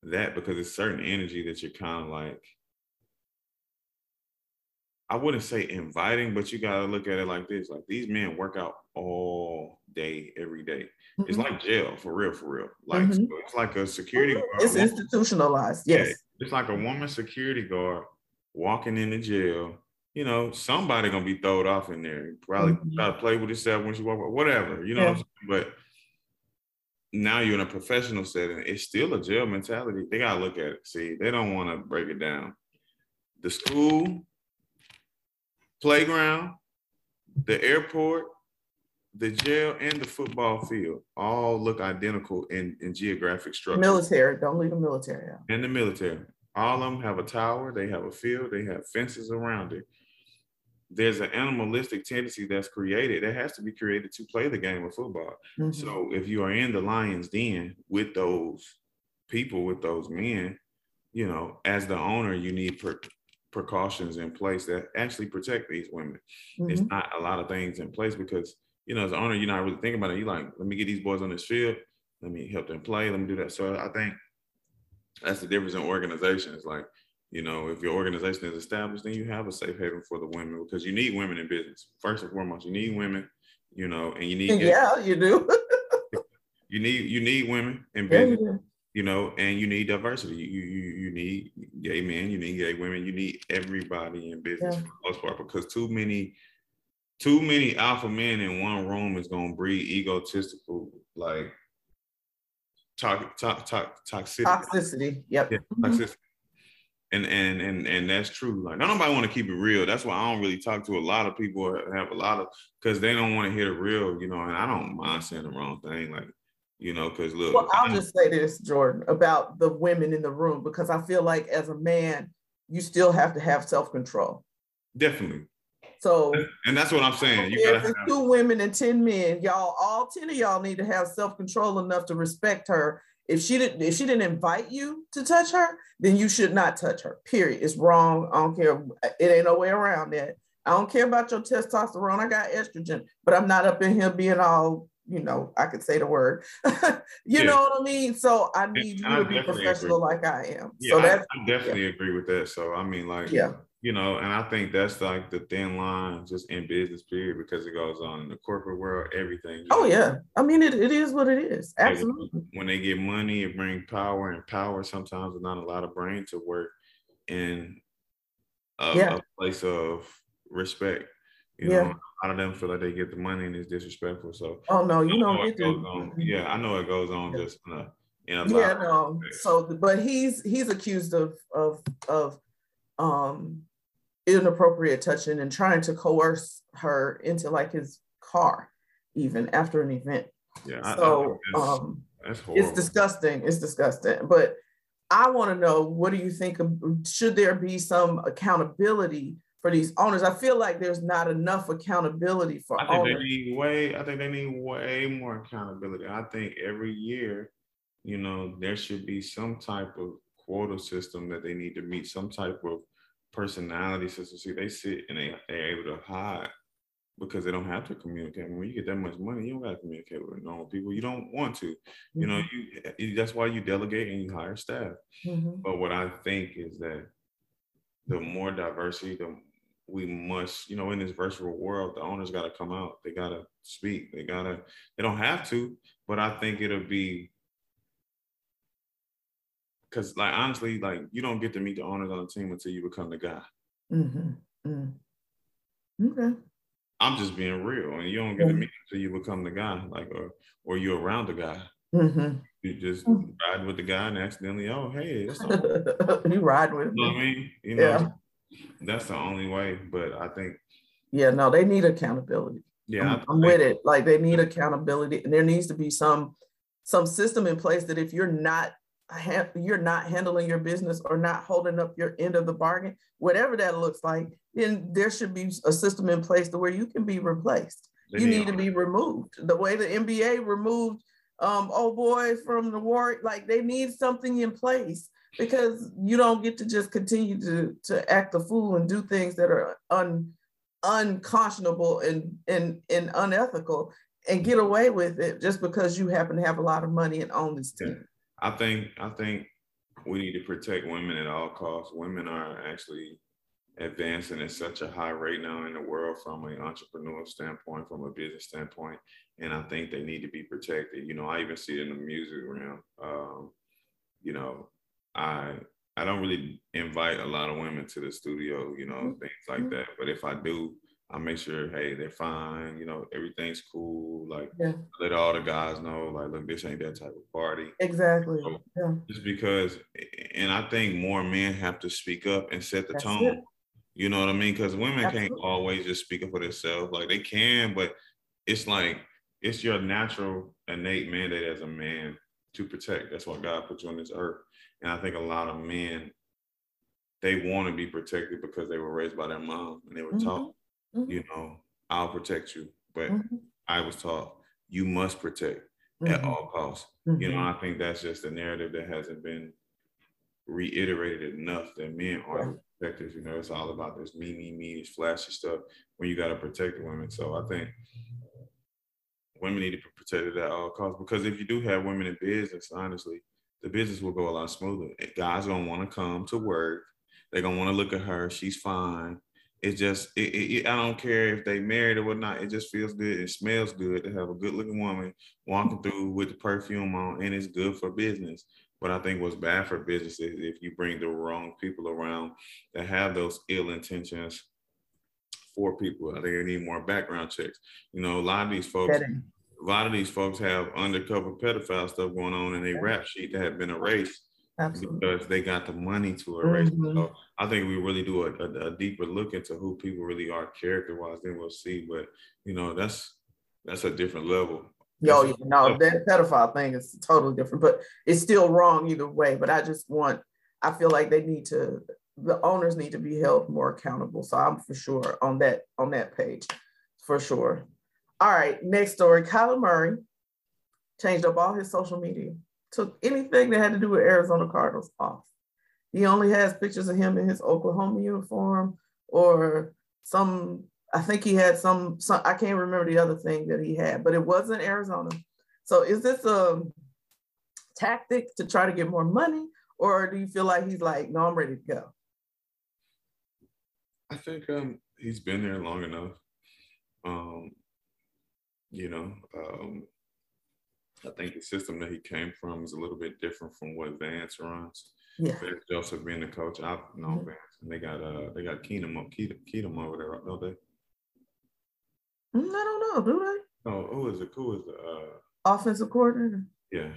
that because it's certain energy that you're kind of like, I wouldn't say inviting, but you got to look at it like this. Like these men work out all day, every day. Mm-hmm. It's like jail for real, for real. Like mm-hmm. so it's like a security guard. It's institutionalized. Yes. It's like a woman security guard walking into jail. You know, somebody gonna be thrown off in there. Probably mm-hmm. try to play with herself when she walk, whatever. You know, yeah. but now you're in a professional setting, it's still a jail mentality. They gotta look at it. See, they don't want to break it down. The school, playground, the airport, the jail, and the football field all look identical in, in geographic structure. Military, don't leave the military out. And the military. All of them have a tower, they have a field, they have fences around it there's an animalistic tendency that's created that has to be created to play the game of football. Mm-hmm. So if you are in the lion's den with those people, with those men, you know, as the owner, you need per- precautions in place that actually protect these women. Mm-hmm. It's not a lot of things in place because, you know, as an owner, you're not really thinking about it. You're like, let me get these boys on this field. Let me help them play. Let me do that. So I think that's the difference in organizations. Like you know, if your organization is established, then you have a safe haven for the women because you need women in business. First and foremost, you need women, you know, and you need yeah, you do. you need you need women in business, yeah, you know, and you need diversity. You you you need gay men, you need gay women, you need everybody in business yeah. for the most part because too many too many alpha men in one room is gonna breed egotistical like talk, talk, talk, toxicity. Toxicity. Yep. Yeah, mm-hmm. toxicity and and and and that's true. Like nobody want to keep it real. That's why I don't really talk to a lot of people. Have a lot of because they don't want to hear the real, you know. And I don't mind saying the wrong thing, like you know, because look. Well, I'll just say this, Jordan, about the women in the room because I feel like as a man, you still have to have self control. Definitely. So, and that's what I'm saying. You if it's have... two women and ten men, y'all, all ten of y'all need to have self control enough to respect her if she didn't, if she didn't invite you to touch her, then you should not touch her. Period. It's wrong. I don't care. It ain't no way around that. I don't care about your testosterone. I got estrogen, but I'm not up in here being all, you know, I could say the word. you yeah. know what I mean? So I need you I to be professional agree. like I am. Yeah, so that's I, I definitely yeah. agree with that. So I mean, like, yeah, you know, and I think that's like the thin line just in business period because it goes on in the corporate world, everything. Oh yeah. I mean it, it is what it is. Absolutely. When they get money, it brings power and power sometimes not a lot of brain to work in a, yeah. a place of respect. You yeah. know, a lot of them feel like they get the money and it's disrespectful. So oh no, you don't get to. Yeah, I know it goes on yeah. just in a, in a yeah, no. So, but he's he's accused of of of um inappropriate touching and trying to coerce her into like his car, even after an event. Yeah. So I, I um, it's disgusting. It's disgusting. But I want to know what do you think of, should there be some accountability for these owners? I feel like there's not enough accountability for I think owners. they need way, I think they need way more accountability. I think every year, you know, there should be some type of quota system that they need to meet, some type of personality system. See, they sit and they, they're able to hide because they don't have to communicate. When you get that much money, you don't got to communicate with normal people. You don't want to. Mm-hmm. You know, you that's why you delegate and you hire staff. Mm-hmm. But what I think is that the more diversity, the we must, you know, in this virtual world, the owners got to come out. They got to speak. They got to. They don't have to, but I think it'll be because, like, honestly, like you don't get to meet the owners on the team until you become the guy. Mm-hmm. Mm-hmm. Okay. I'm just being real, and you don't get to meet until you become the guy, like or or you're around the guy. Mm-hmm. You just mm-hmm. ride with the guy and accidentally, oh hey, that's you ride with. You know what I mean? You know, yeah. that's the only way. But I think. Yeah, no, they need accountability. Yeah, I'm, I'm with it. Like they need accountability, and there needs to be some some system in place that if you're not you're not handling your business or not holding up your end of the bargain, whatever that looks like, then there should be a system in place to where you can be replaced. They you need to be removed. The way the NBA removed um oh boy from the war, like they need something in place because you don't get to just continue to to act a fool and do things that are un unconscionable and and and unethical and get away with it just because you happen to have a lot of money and own this team. I think I think we need to protect women at all costs. Women are actually advancing at such a high rate now in the world from an entrepreneurial standpoint, from a business standpoint, and I think they need to be protected. You know, I even see it in the music realm. Um, you know, I I don't really invite a lot of women to the studio, you know, mm-hmm. things like that. But if I do, I make sure, hey, they're fine, you know, everything's cool. Like yeah. let all the guys know, like, look, this ain't that type of party. Exactly. So yeah. Just because and I think more men have to speak up and set the That's tone. It. You know what I mean? Because women Absolutely. can't always just speak up for themselves. Like they can, but it's like it's your natural innate mandate as a man to protect. That's why God put you on this earth. And I think a lot of men they want to be protected because they were raised by their mom and they were mm-hmm. taught mm-hmm. you know, I'll protect you. But mm-hmm. I was taught you must protect mm-hmm. at all costs. You know, mm-hmm. I think that's just a narrative that hasn't been reiterated enough that men are protectors. You know, it's all about this me, me, me, this flashy stuff when you got to protect the women. So I think women need to be protected at all costs because if you do have women in business, honestly, the business will go a lot smoother. Guys gonna want to come to work. They're gonna want to look at her. She's fine it's just it, it, I don't care if they married or whatnot. It just feels good. It smells good to have a good looking woman walking through with the perfume on, and it's good for business. But I think what's bad for business is if you bring the wrong people around that have those ill intentions for people. I think they need more background checks. You know, a lot of these folks, a lot of these folks have undercover pedophile stuff going on in a rap sheet that have been erased Absolutely. because they got the money to erase. Mm-hmm. So I think we really do a, a, a, deeper look into who people really are character wise, then we'll see. But you know, that's that's a different level. Yo, you know, that pedophile thing is totally different, but it's still wrong either way. But I just want, I feel like they need to, the owners need to be held more accountable. So I'm for sure on that on that page, for sure. All right, next story. Kyler Murray changed up all his social media took anything that had to do with Arizona Cardinals off. He only has pictures of him in his Oklahoma uniform or some, I think he had some, some I can't remember the other thing that he had, but it wasn't Arizona. So is this a tactic to try to get more money? Or do you feel like he's like, no, I'm ready to go? I think um, he's been there long enough. Um, you know, um, I think the system that he came from is a little bit different from what Vance runs. Yeah. Vance Joseph being the coach, I know mm-hmm. Vance, and they got uh they got Keenum up Keenum, Keenum over there, don't they? Mm, I don't know. Do they? Oh, who is it? Who is the uh... offensive coordinator? Yeah.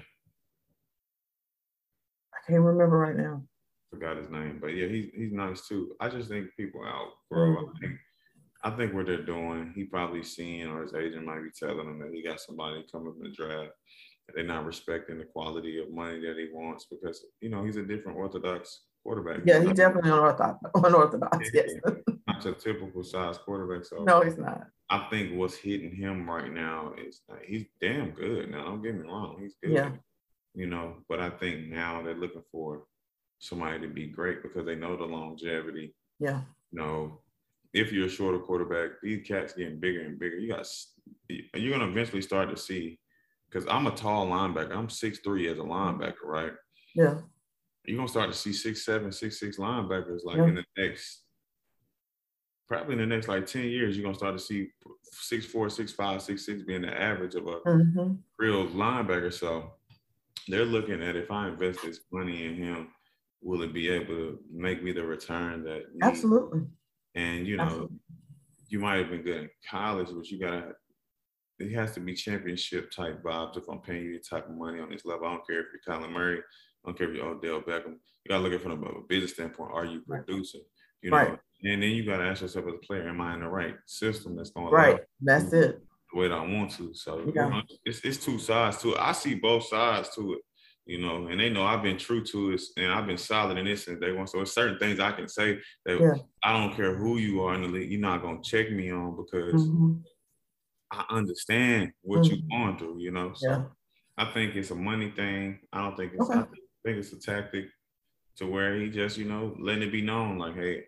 I can't remember right now. Forgot his name, but yeah, he's he's nice too. I just think people out, bro. Mm. I think I think what they're doing, he probably seeing or his agent might be telling him that he got somebody coming in the draft. They're not respecting the quality of money that he wants because you know he's a different orthodox quarterback. Yeah, he's definitely unorthodox. Unorthodox, yes. not a typical size quarterback. So no, he's not. I think what's hitting him right now is he's damn good. Now, don't get me wrong, he's good. Yeah. You know, but I think now they're looking for somebody to be great because they know the longevity. Yeah. You know, if you're a shorter quarterback, these cats getting bigger and bigger. You got you're gonna eventually start to see because I'm a tall linebacker. I'm six three as a linebacker, right? Yeah. You're gonna start to see six seven, six six linebackers like yeah. in the next probably in the next like 10 years, you're gonna start to see six four, six five, six six being the average of a mm-hmm. real linebacker. So they're looking at if I invest this money in him, will it be able to make me the return that absolutely and you know, Absolutely. you might have been good in college, but you gotta it has to be championship type vibes if I'm paying you the type of money on this level. I don't care if you're Kyler Murray, I don't care if you're Odell Beckham. You gotta look at it from a business standpoint. Are you producing? You know, right. and then you gotta ask yourself as a player, am I in the right system that's gonna right? That's it. The way that I want to. So yeah. you know, it's it's two sides to it. I see both sides to it you know, and they know I've been true to it and I've been solid in this since day one. So it's certain things I can say that yeah. I don't care who you are in the league, you're not gonna check me on because mm-hmm. I understand what mm-hmm. you're going through, you know. So yeah. I think it's a money thing. I don't think it's okay. I think it's a tactic to where he just, you know, letting it be known, like, hey,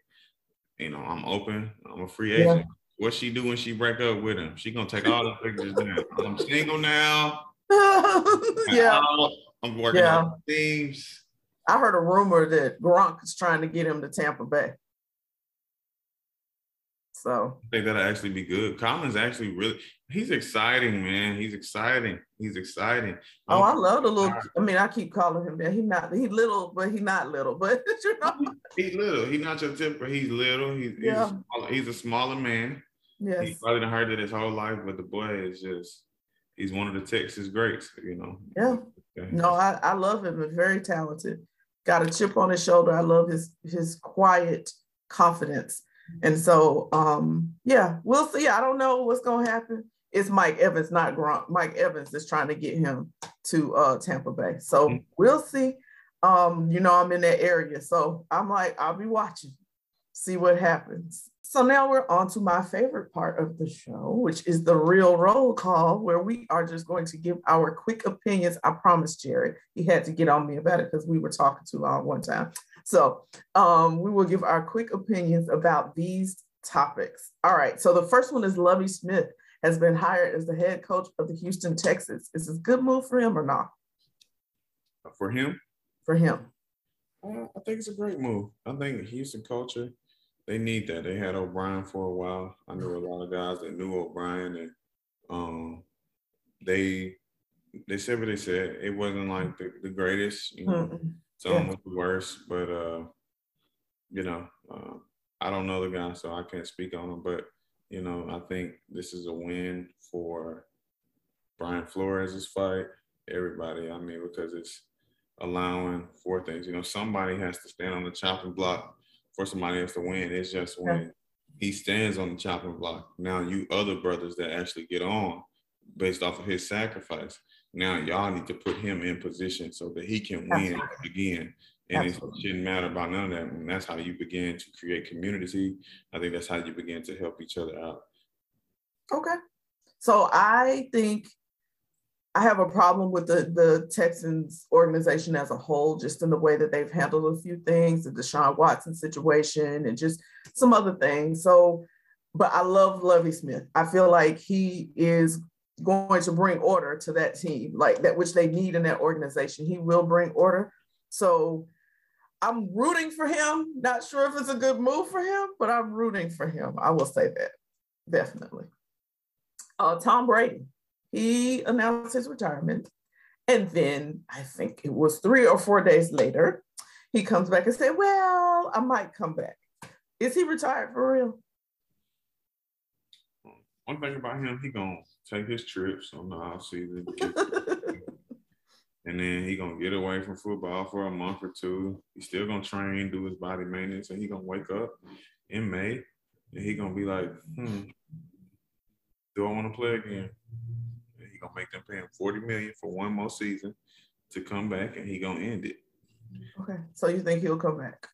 you know, I'm open, I'm a free agent. Yeah. What she do when she break up with him? She gonna take all the pictures down. I'm single now. yeah. I'm working yeah. on themes. I heard a rumor that Gronk is trying to get him to Tampa Bay. So I think that'll actually be good. Colin's actually really he's exciting, man. He's exciting. He's exciting. Oh, I um, love the little. Uh, I mean, I keep calling him that. He's not. He's little, but he's not little. But you know, he's little. He's not your tipper. He's little. He's yeah. he's, a smaller, he's a smaller man. Yes. He's probably heard it his whole life, but the boy is just he's one of the Texas greats. You know. Yeah. No, I, I love him. He's very talented. Got a chip on his shoulder. I love his his quiet confidence. And so um, yeah, we'll see. I don't know what's gonna happen. It's Mike Evans, not Gronk. Mike Evans is trying to get him to uh, Tampa Bay. So mm-hmm. we'll see. Um, you know, I'm in that area. So I'm like, I'll be watching, see what happens. So now we're on to my favorite part of the show, which is the real roll call, where we are just going to give our quick opinions. I promise Jerry, he had to get on me about it because we were talking too long one time. So um, we will give our quick opinions about these topics. All right. So the first one is Lovie Smith has been hired as the head coach of the Houston Texans. Is this a good move for him or not? For him? For him. Uh, I think it's a great move. I think Houston culture they need that. They had O'Brien for a while. I knew a lot of guys that knew O'Brien, and um, they they said what they said. It wasn't like the, the greatest, you know. Mm-hmm. Some yeah. was the worst, but uh, you know, uh, I don't know the guy, so I can't speak on him. But you know, I think this is a win for Brian Flores' fight. Everybody, I mean, because it's allowing for things. You know, somebody has to stand on the chopping block for somebody else to win. It's just when he stands on the chopping block. Now you other brothers that actually get on based off of his sacrifice. Now y'all need to put him in position so that he can win again. And it shouldn't matter about none of that. And that's how you begin to create community. I think that's how you begin to help each other out. Okay. So I think I have a problem with the, the Texans organization as a whole, just in the way that they've handled a few things, the Deshaun Watson situation and just some other things. So, but I love Lovie Smith. I feel like he is going to bring order to that team, like that which they need in that organization. He will bring order. So I'm rooting for him. Not sure if it's a good move for him, but I'm rooting for him. I will say that definitely. Uh, Tom Brady he announced his retirement. And then I think it was three or four days later, he comes back and said, Well, I might come back. Is he retired for real? one thing about him, he gonna take his trips on the off season. and then he gonna get away from football for a month or two. He's still gonna train, do his body maintenance, and he gonna wake up in May and he gonna be like, hmm, do I want to play again? And he gonna make them pay him 40 million for one more season to come back and he gonna end it. Okay. So you think he'll come back?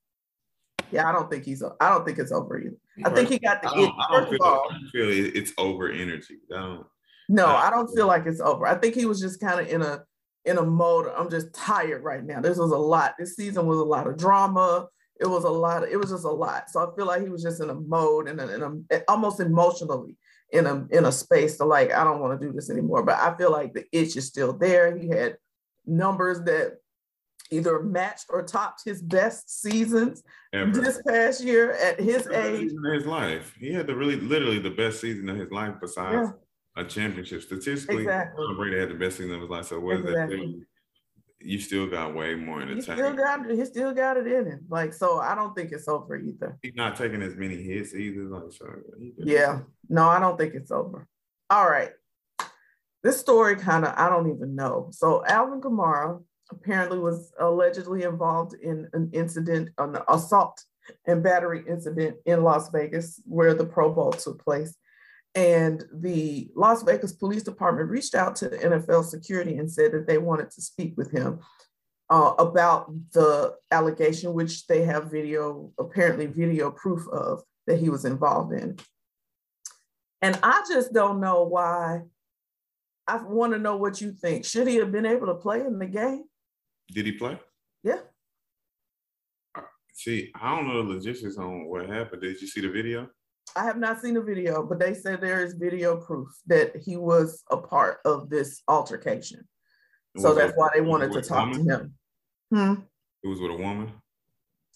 Yeah, I don't think he's. I don't think it's over either. I think he got the. I don't, I don't feel, all, I don't feel it's over energy. I don't. No, I don't feel like it's over. I think he was just kind of in a in a mode. I'm just tired right now. This was a lot. This season was a lot of drama. It was a lot. Of, it was just a lot. So I feel like he was just in a mode and in, in a, almost emotionally in a in a space to like I don't want to do this anymore. But I feel like the itch is still there. He had numbers that either matched or topped his best seasons Ever. this past year at his age. In his life, he had the really, literally the best season of his life besides yeah. a championship. Statistically, exactly. Brady had the best season of his life. So what exactly. that? You still got way more in the he tank. Still got it. He still got it in him. Like so, I don't think it's over either. He's not taking as many hits either. Like so. Yeah. No, I don't think it's over. All right. This story kind of I don't even know. So Alvin Kamara apparently was allegedly involved in an incident, an assault and battery incident in Las Vegas where the Pro Bowl took place. And the Las Vegas Police Department reached out to NFL security and said that they wanted to speak with him uh, about the allegation, which they have video, apparently video proof of that he was involved in. And I just don't know why. I want to know what you think. Should he have been able to play in the game? Did he play? Yeah. See, I don't know the logistics on what happened. Did you see the video? I have not seen the video, but they said there is video proof that he was a part of this altercation. So that's why they wanted to talk to him. Hmm. It was with a woman.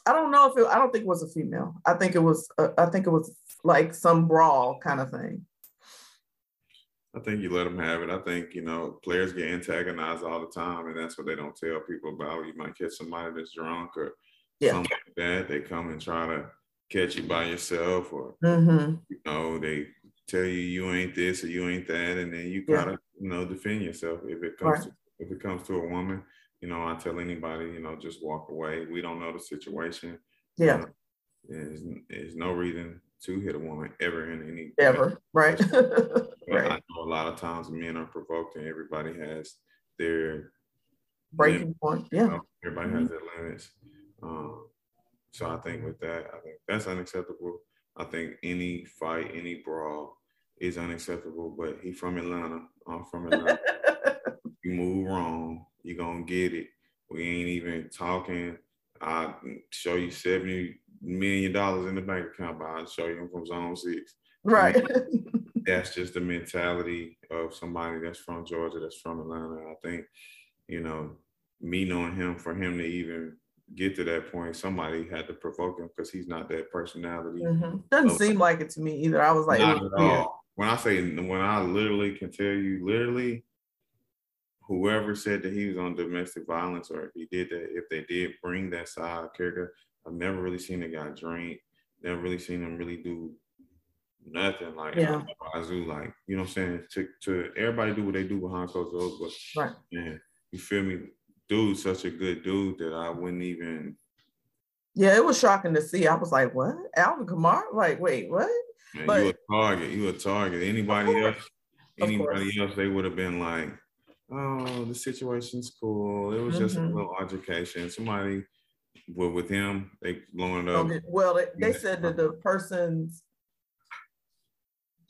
I don't know if it. I don't think it was a female. I think it was. Uh, I think it was like some brawl kind of thing. I think you let them have it. I think you know players get antagonized all the time, and that's what they don't tell people about. You might catch somebody that's drunk or yeah. something like that. They come and try to catch you by yourself, or mm-hmm. you know they tell you you ain't this or you ain't that, and then you gotta yeah. you know defend yourself if it comes right. to, if it comes to a woman. You know, I tell anybody, you know, just walk away. We don't know the situation. Yeah. You know, there's, there's no reason to hit a woman ever in any ever right. right. I know a lot of times men are provoked and everybody has their breaking limits. point. Yeah, you know, everybody mm-hmm. has their limits. Um, so I think with that, I think that's unacceptable. I think any fight, any brawl is unacceptable. But he from Atlanta. I'm from Atlanta. you move wrong, you gonna get it. We ain't even talking. I show you 70 million dollars in the bank account, but I'll show you him from zone six. Right. that's just the mentality of somebody that's from Georgia, that's from Atlanta. I think, you know, me knowing him, for him to even get to that point, somebody had to provoke him because he's not that personality. Mm-hmm. Doesn't so, seem like it to me either. I was like, not at all. When I say when I literally can tell you, literally, whoever said that he was on domestic violence or if he did that, if they did bring that side of character, I've never really seen a guy drink. Never really seen him really do nothing like yeah. Wazoo, like you know what I'm saying. To, to everybody do what they do behind closed doors, but right. man, you feel me? Dude, such a good dude that I wouldn't even. Yeah, it was shocking to see. I was like, "What, Alvin Kamara? Like, wait, what?" Man, but, you a target. You a target. Anybody else? Anybody else? They would have been like, "Oh, the situation's cool. It was mm-hmm. just a mm-hmm. little altercation. Somebody." Well, with him, they blowing up. Okay. Well, they, they said that the person's,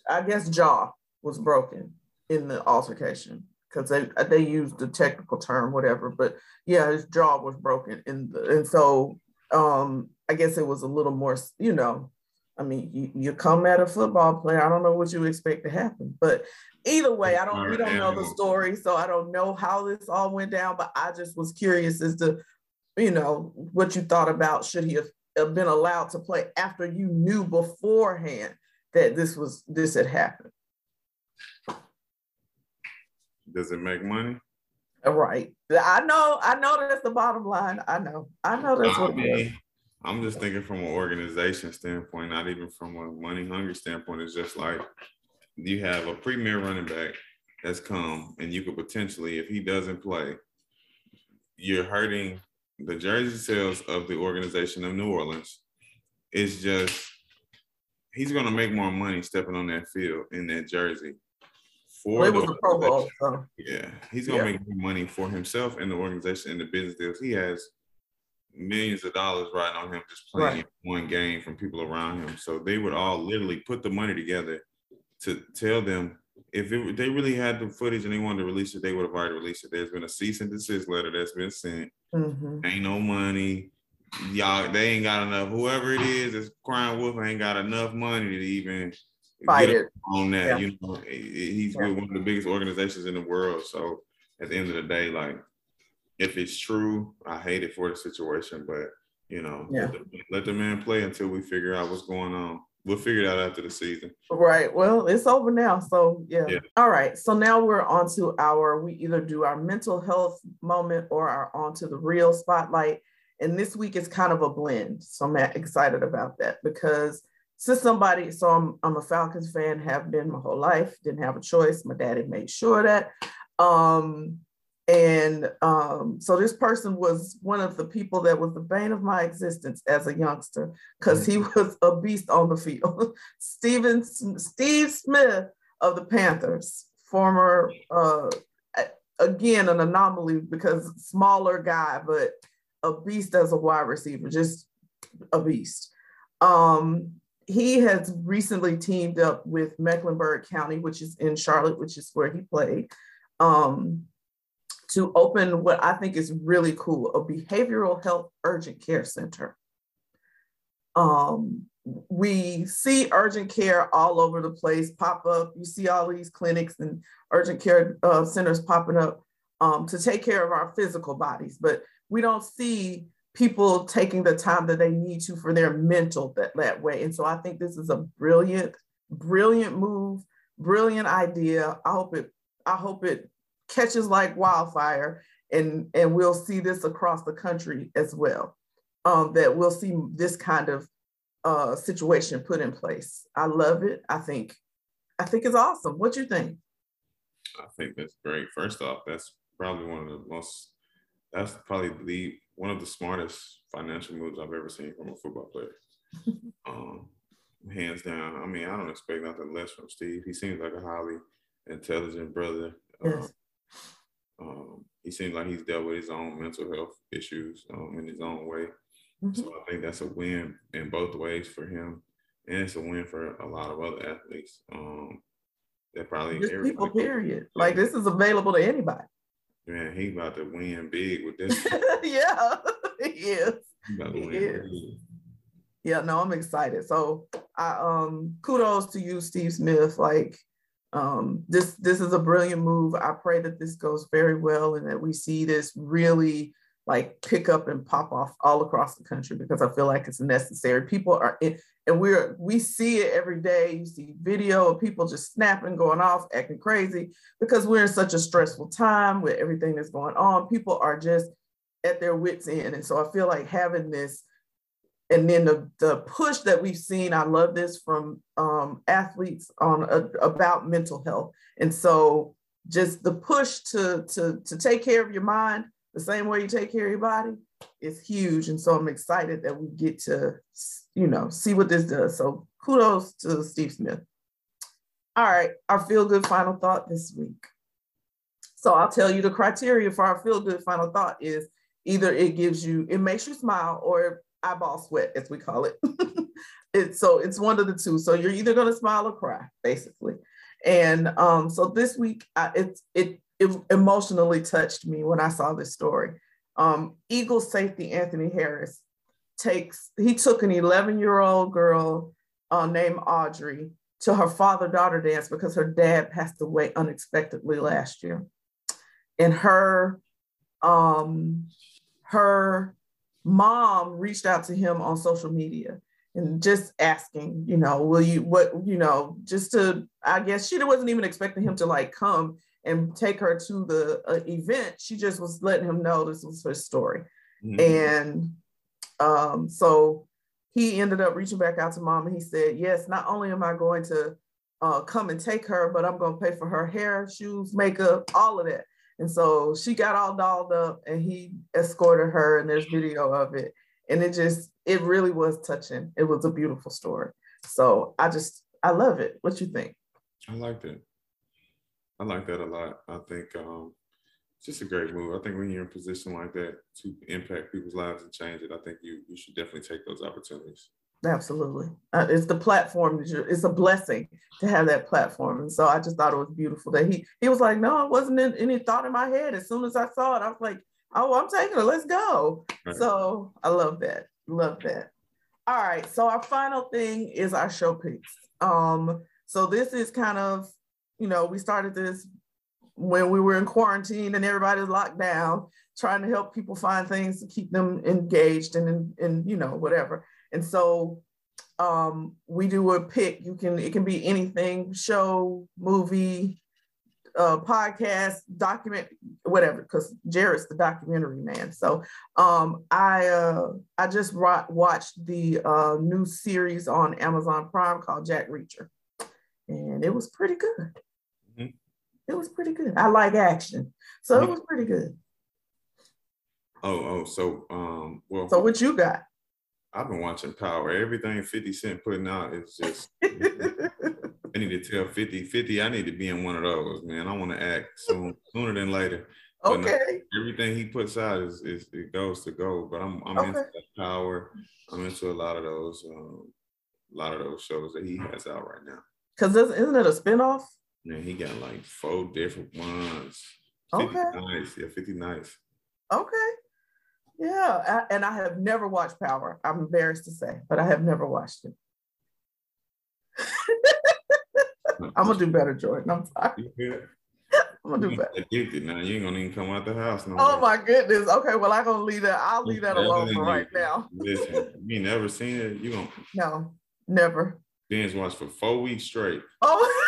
I guess, jaw was broken in the altercation because they they used the technical term, whatever. But yeah, his jaw was broken, and and so um, I guess it was a little more, you know. I mean, you, you come at a football player. I don't know what you expect to happen, but either way, I don't. We don't know the story, so I don't know how this all went down. But I just was curious as to you know, what you thought about should he have been allowed to play after you knew beforehand that this was this had happened. Does it make money? Right. I know, I know that's the bottom line. I know. I know that's I what mean, it is. I'm just thinking from an organization standpoint, not even from a money hungry standpoint. It's just like you have a premier running back that's come, and you could potentially, if he doesn't play, you're hurting the jersey sales of the organization of New Orleans. It's just he's going to make more money stepping on that field in that jersey. For well, the Pro Bowl, so. yeah, he's going to yeah. make money for himself and the organization and the business deals. He has millions of dollars riding on him just playing right. one game from people around him. So they would all literally put the money together to tell them if it, they really had the footage and they wanted to release it, they would have already released it. There's been a cease and desist letter that's been sent. Mm-hmm. Ain't no money. Y'all, they ain't got enough. Whoever it is that's crying wolf ain't got enough money to even fight it on that. Yeah. You know, he's yeah. with one of the biggest organizations in the world. So at the end of the day, like if it's true, I hate it for the situation, but you know, yeah. let, the, let the man play until we figure out what's going on we'll figure it out after the season. Right. Well, it's over now. So yeah. yeah. All right. So now we're on to our we either do our mental health moment or are on to the real spotlight. And this week is kind of a blend. So I'm excited about that because since somebody, so I'm I'm a Falcons fan, have been my whole life, didn't have a choice. My daddy made sure that. Um, and um, so this person was one of the people that was the bane of my existence as a youngster because he mm. was a beast on the field. Steven, Steve Smith of the Panthers, former, uh, again, an anomaly because smaller guy, but a beast as a wide receiver, just a beast. Um, he has recently teamed up with Mecklenburg County, which is in Charlotte, which is where he played. Um, to open what I think is really cool a behavioral health urgent care center. Um, we see urgent care all over the place pop up. You see all these clinics and urgent care uh, centers popping up um, to take care of our physical bodies, but we don't see people taking the time that they need to for their mental that, that way. And so I think this is a brilliant, brilliant move, brilliant idea. I hope it, I hope it catches like wildfire and and we'll see this across the country as well um, that we'll see this kind of uh, situation put in place. I love it. I think i think it's awesome. What you think? I think that's great. First off that's probably one of the most that's probably the one of the smartest financial moves i've ever seen from a football player um, hands down i mean i don't expect nothing less from steve he seems like a highly intelligent brother yes. Um, um, he seems like he's dealt with his own mental health issues um, in his own way. Mm-hmm. So I think that's a win in both ways for him, and it's a win for a lot of other athletes. Um, that probably people. Period. Like this is available to anybody. Man, he about to win big with this. yeah, he is. He, he is. Yeah, no, I'm excited. So I um kudos to you, Steve Smith. Like um, this this is a brilliant move. I pray that this goes very well and that we see this really like pick up and pop off all across the country because I feel like it's necessary. People are and we're we see it every day. You see video of people just snapping, going off, acting crazy because we're in such a stressful time with everything that's going on. People are just at their wits end, and so I feel like having this and then the, the push that we've seen i love this from um, athletes on a, about mental health and so just the push to, to to take care of your mind the same way you take care of your body is huge and so i'm excited that we get to you know see what this does so kudos to steve smith all right our feel good final thought this week so i'll tell you the criteria for our feel good final thought is either it gives you it makes you smile or eyeball sweat, as we call it. it's so it's one of the two. So you're either going to smile or cry, basically. And um, so this week, I, it, it it emotionally touched me when I saw this story. Um, safety Anthony Harris takes he took an 11 year old girl uh, named Audrey to her father daughter dance because her dad passed away unexpectedly last year, and her um her mom reached out to him on social media and just asking, you know, will you, what, you know, just to, I guess she wasn't even expecting him to like come and take her to the uh, event. She just was letting him know this was her story. Mm-hmm. And um, so he ended up reaching back out to mom and he said, yes, not only am I going to uh, come and take her, but I'm going to pay for her hair, shoes, makeup, all of that. And so she got all dolled up and he escorted her, and there's video of it. And it just, it really was touching. It was a beautiful story. So I just, I love it. What you think? I liked it. I like that a lot. I think um, it's just a great move. I think when you're in a position like that to impact people's lives and change it, I think you you should definitely take those opportunities. Absolutely. Uh, it's the platform. It's a blessing to have that platform. And so I just thought it was beautiful that he he was like, no, it wasn't in, any thought in my head. As soon as I saw it, I was like, oh, I'm taking it. Let's go. Right. So I love that. Love that. All right. So our final thing is our show picks. Um, so this is kind of, you know, we started this when we were in quarantine and everybody locked down, trying to help people find things to keep them engaged and, and you know, whatever. And so um, we do a pick. You can it can be anything, show, movie, uh, podcast, document, whatever. Because Jared's the documentary man. So um, I uh, I just watched the uh, new series on Amazon Prime called Jack Reacher, and it was pretty good. It was pretty good. I like action, so it was pretty good. Oh, oh, so um, well. So what you got? I've been watching Power. Everything 50 Cent putting out is just I need to tell 50, 50, I need to be in one of those, man. I want to act soon, sooner than later. Okay. Everything he puts out is, is it goes to go. But I'm I'm okay. into power. I'm into a lot of those um, a lot of those shows that he has out right now. Cause this, isn't it a spinoff? Man, he got like four different ones. 50 okay. Nice. Yeah, 50 nice. Okay. Yeah, and I have never watched Power. I'm embarrassed to say, but I have never watched it. I'm gonna do better, Jordan. I'm sorry. I'm gonna do better. Addicted now. You ain't gonna even come out the house no Oh my goodness. Okay, well I'm gonna leave that. I'll leave that alone for right now. Listen, you never seen it. You gonna no, never. Binge watched for four weeks straight. Oh,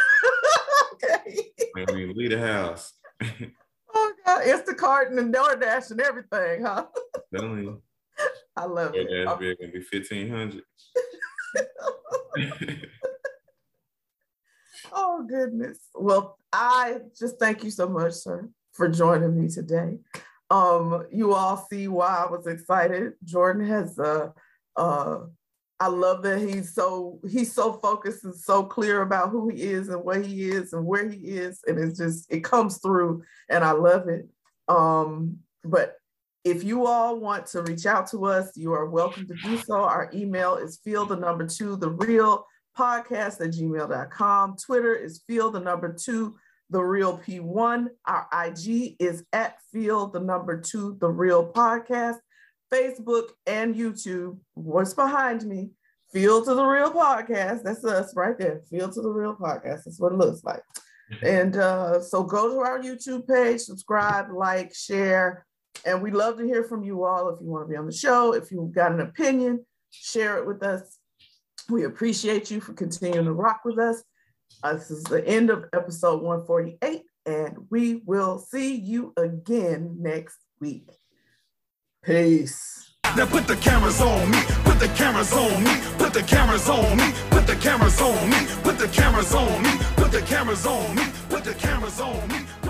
mean, leave the house. Oh God, Instacart and DoorDash and everything, huh? Definitely. I love it. DoorDash bill gonna be fifteen hundred. oh goodness. Well, I just thank you so much, sir, for joining me today. Um, you all see why I was excited. Jordan has a, a I love that he's so he's so focused and so clear about who he is and what he is and where he is, and it's just it comes through, and I love it. Um, but if you all want to reach out to us, you are welcome to do so. Our email is field the number two the real podcast at gmail.com. Twitter is field the number two the real P1. Our IG is at field the number two the real podcast. Facebook, and YouTube. What's behind me? Field to the Real Podcast. That's us right there. Field to the Real Podcast. That's what it looks like. And uh, so go to our YouTube page, subscribe, like, share. And we love to hear from you all. If you want to be on the show, if you've got an opinion, share it with us. We appreciate you for continuing to rock with us. Uh, this is the end of episode 148, and we will see you again next week. Peace. Now put the cameras on me, put the cameras on me, put the cameras on me, put the cameras on me, put the cameras on me, put the cameras on me, put the cameras on me.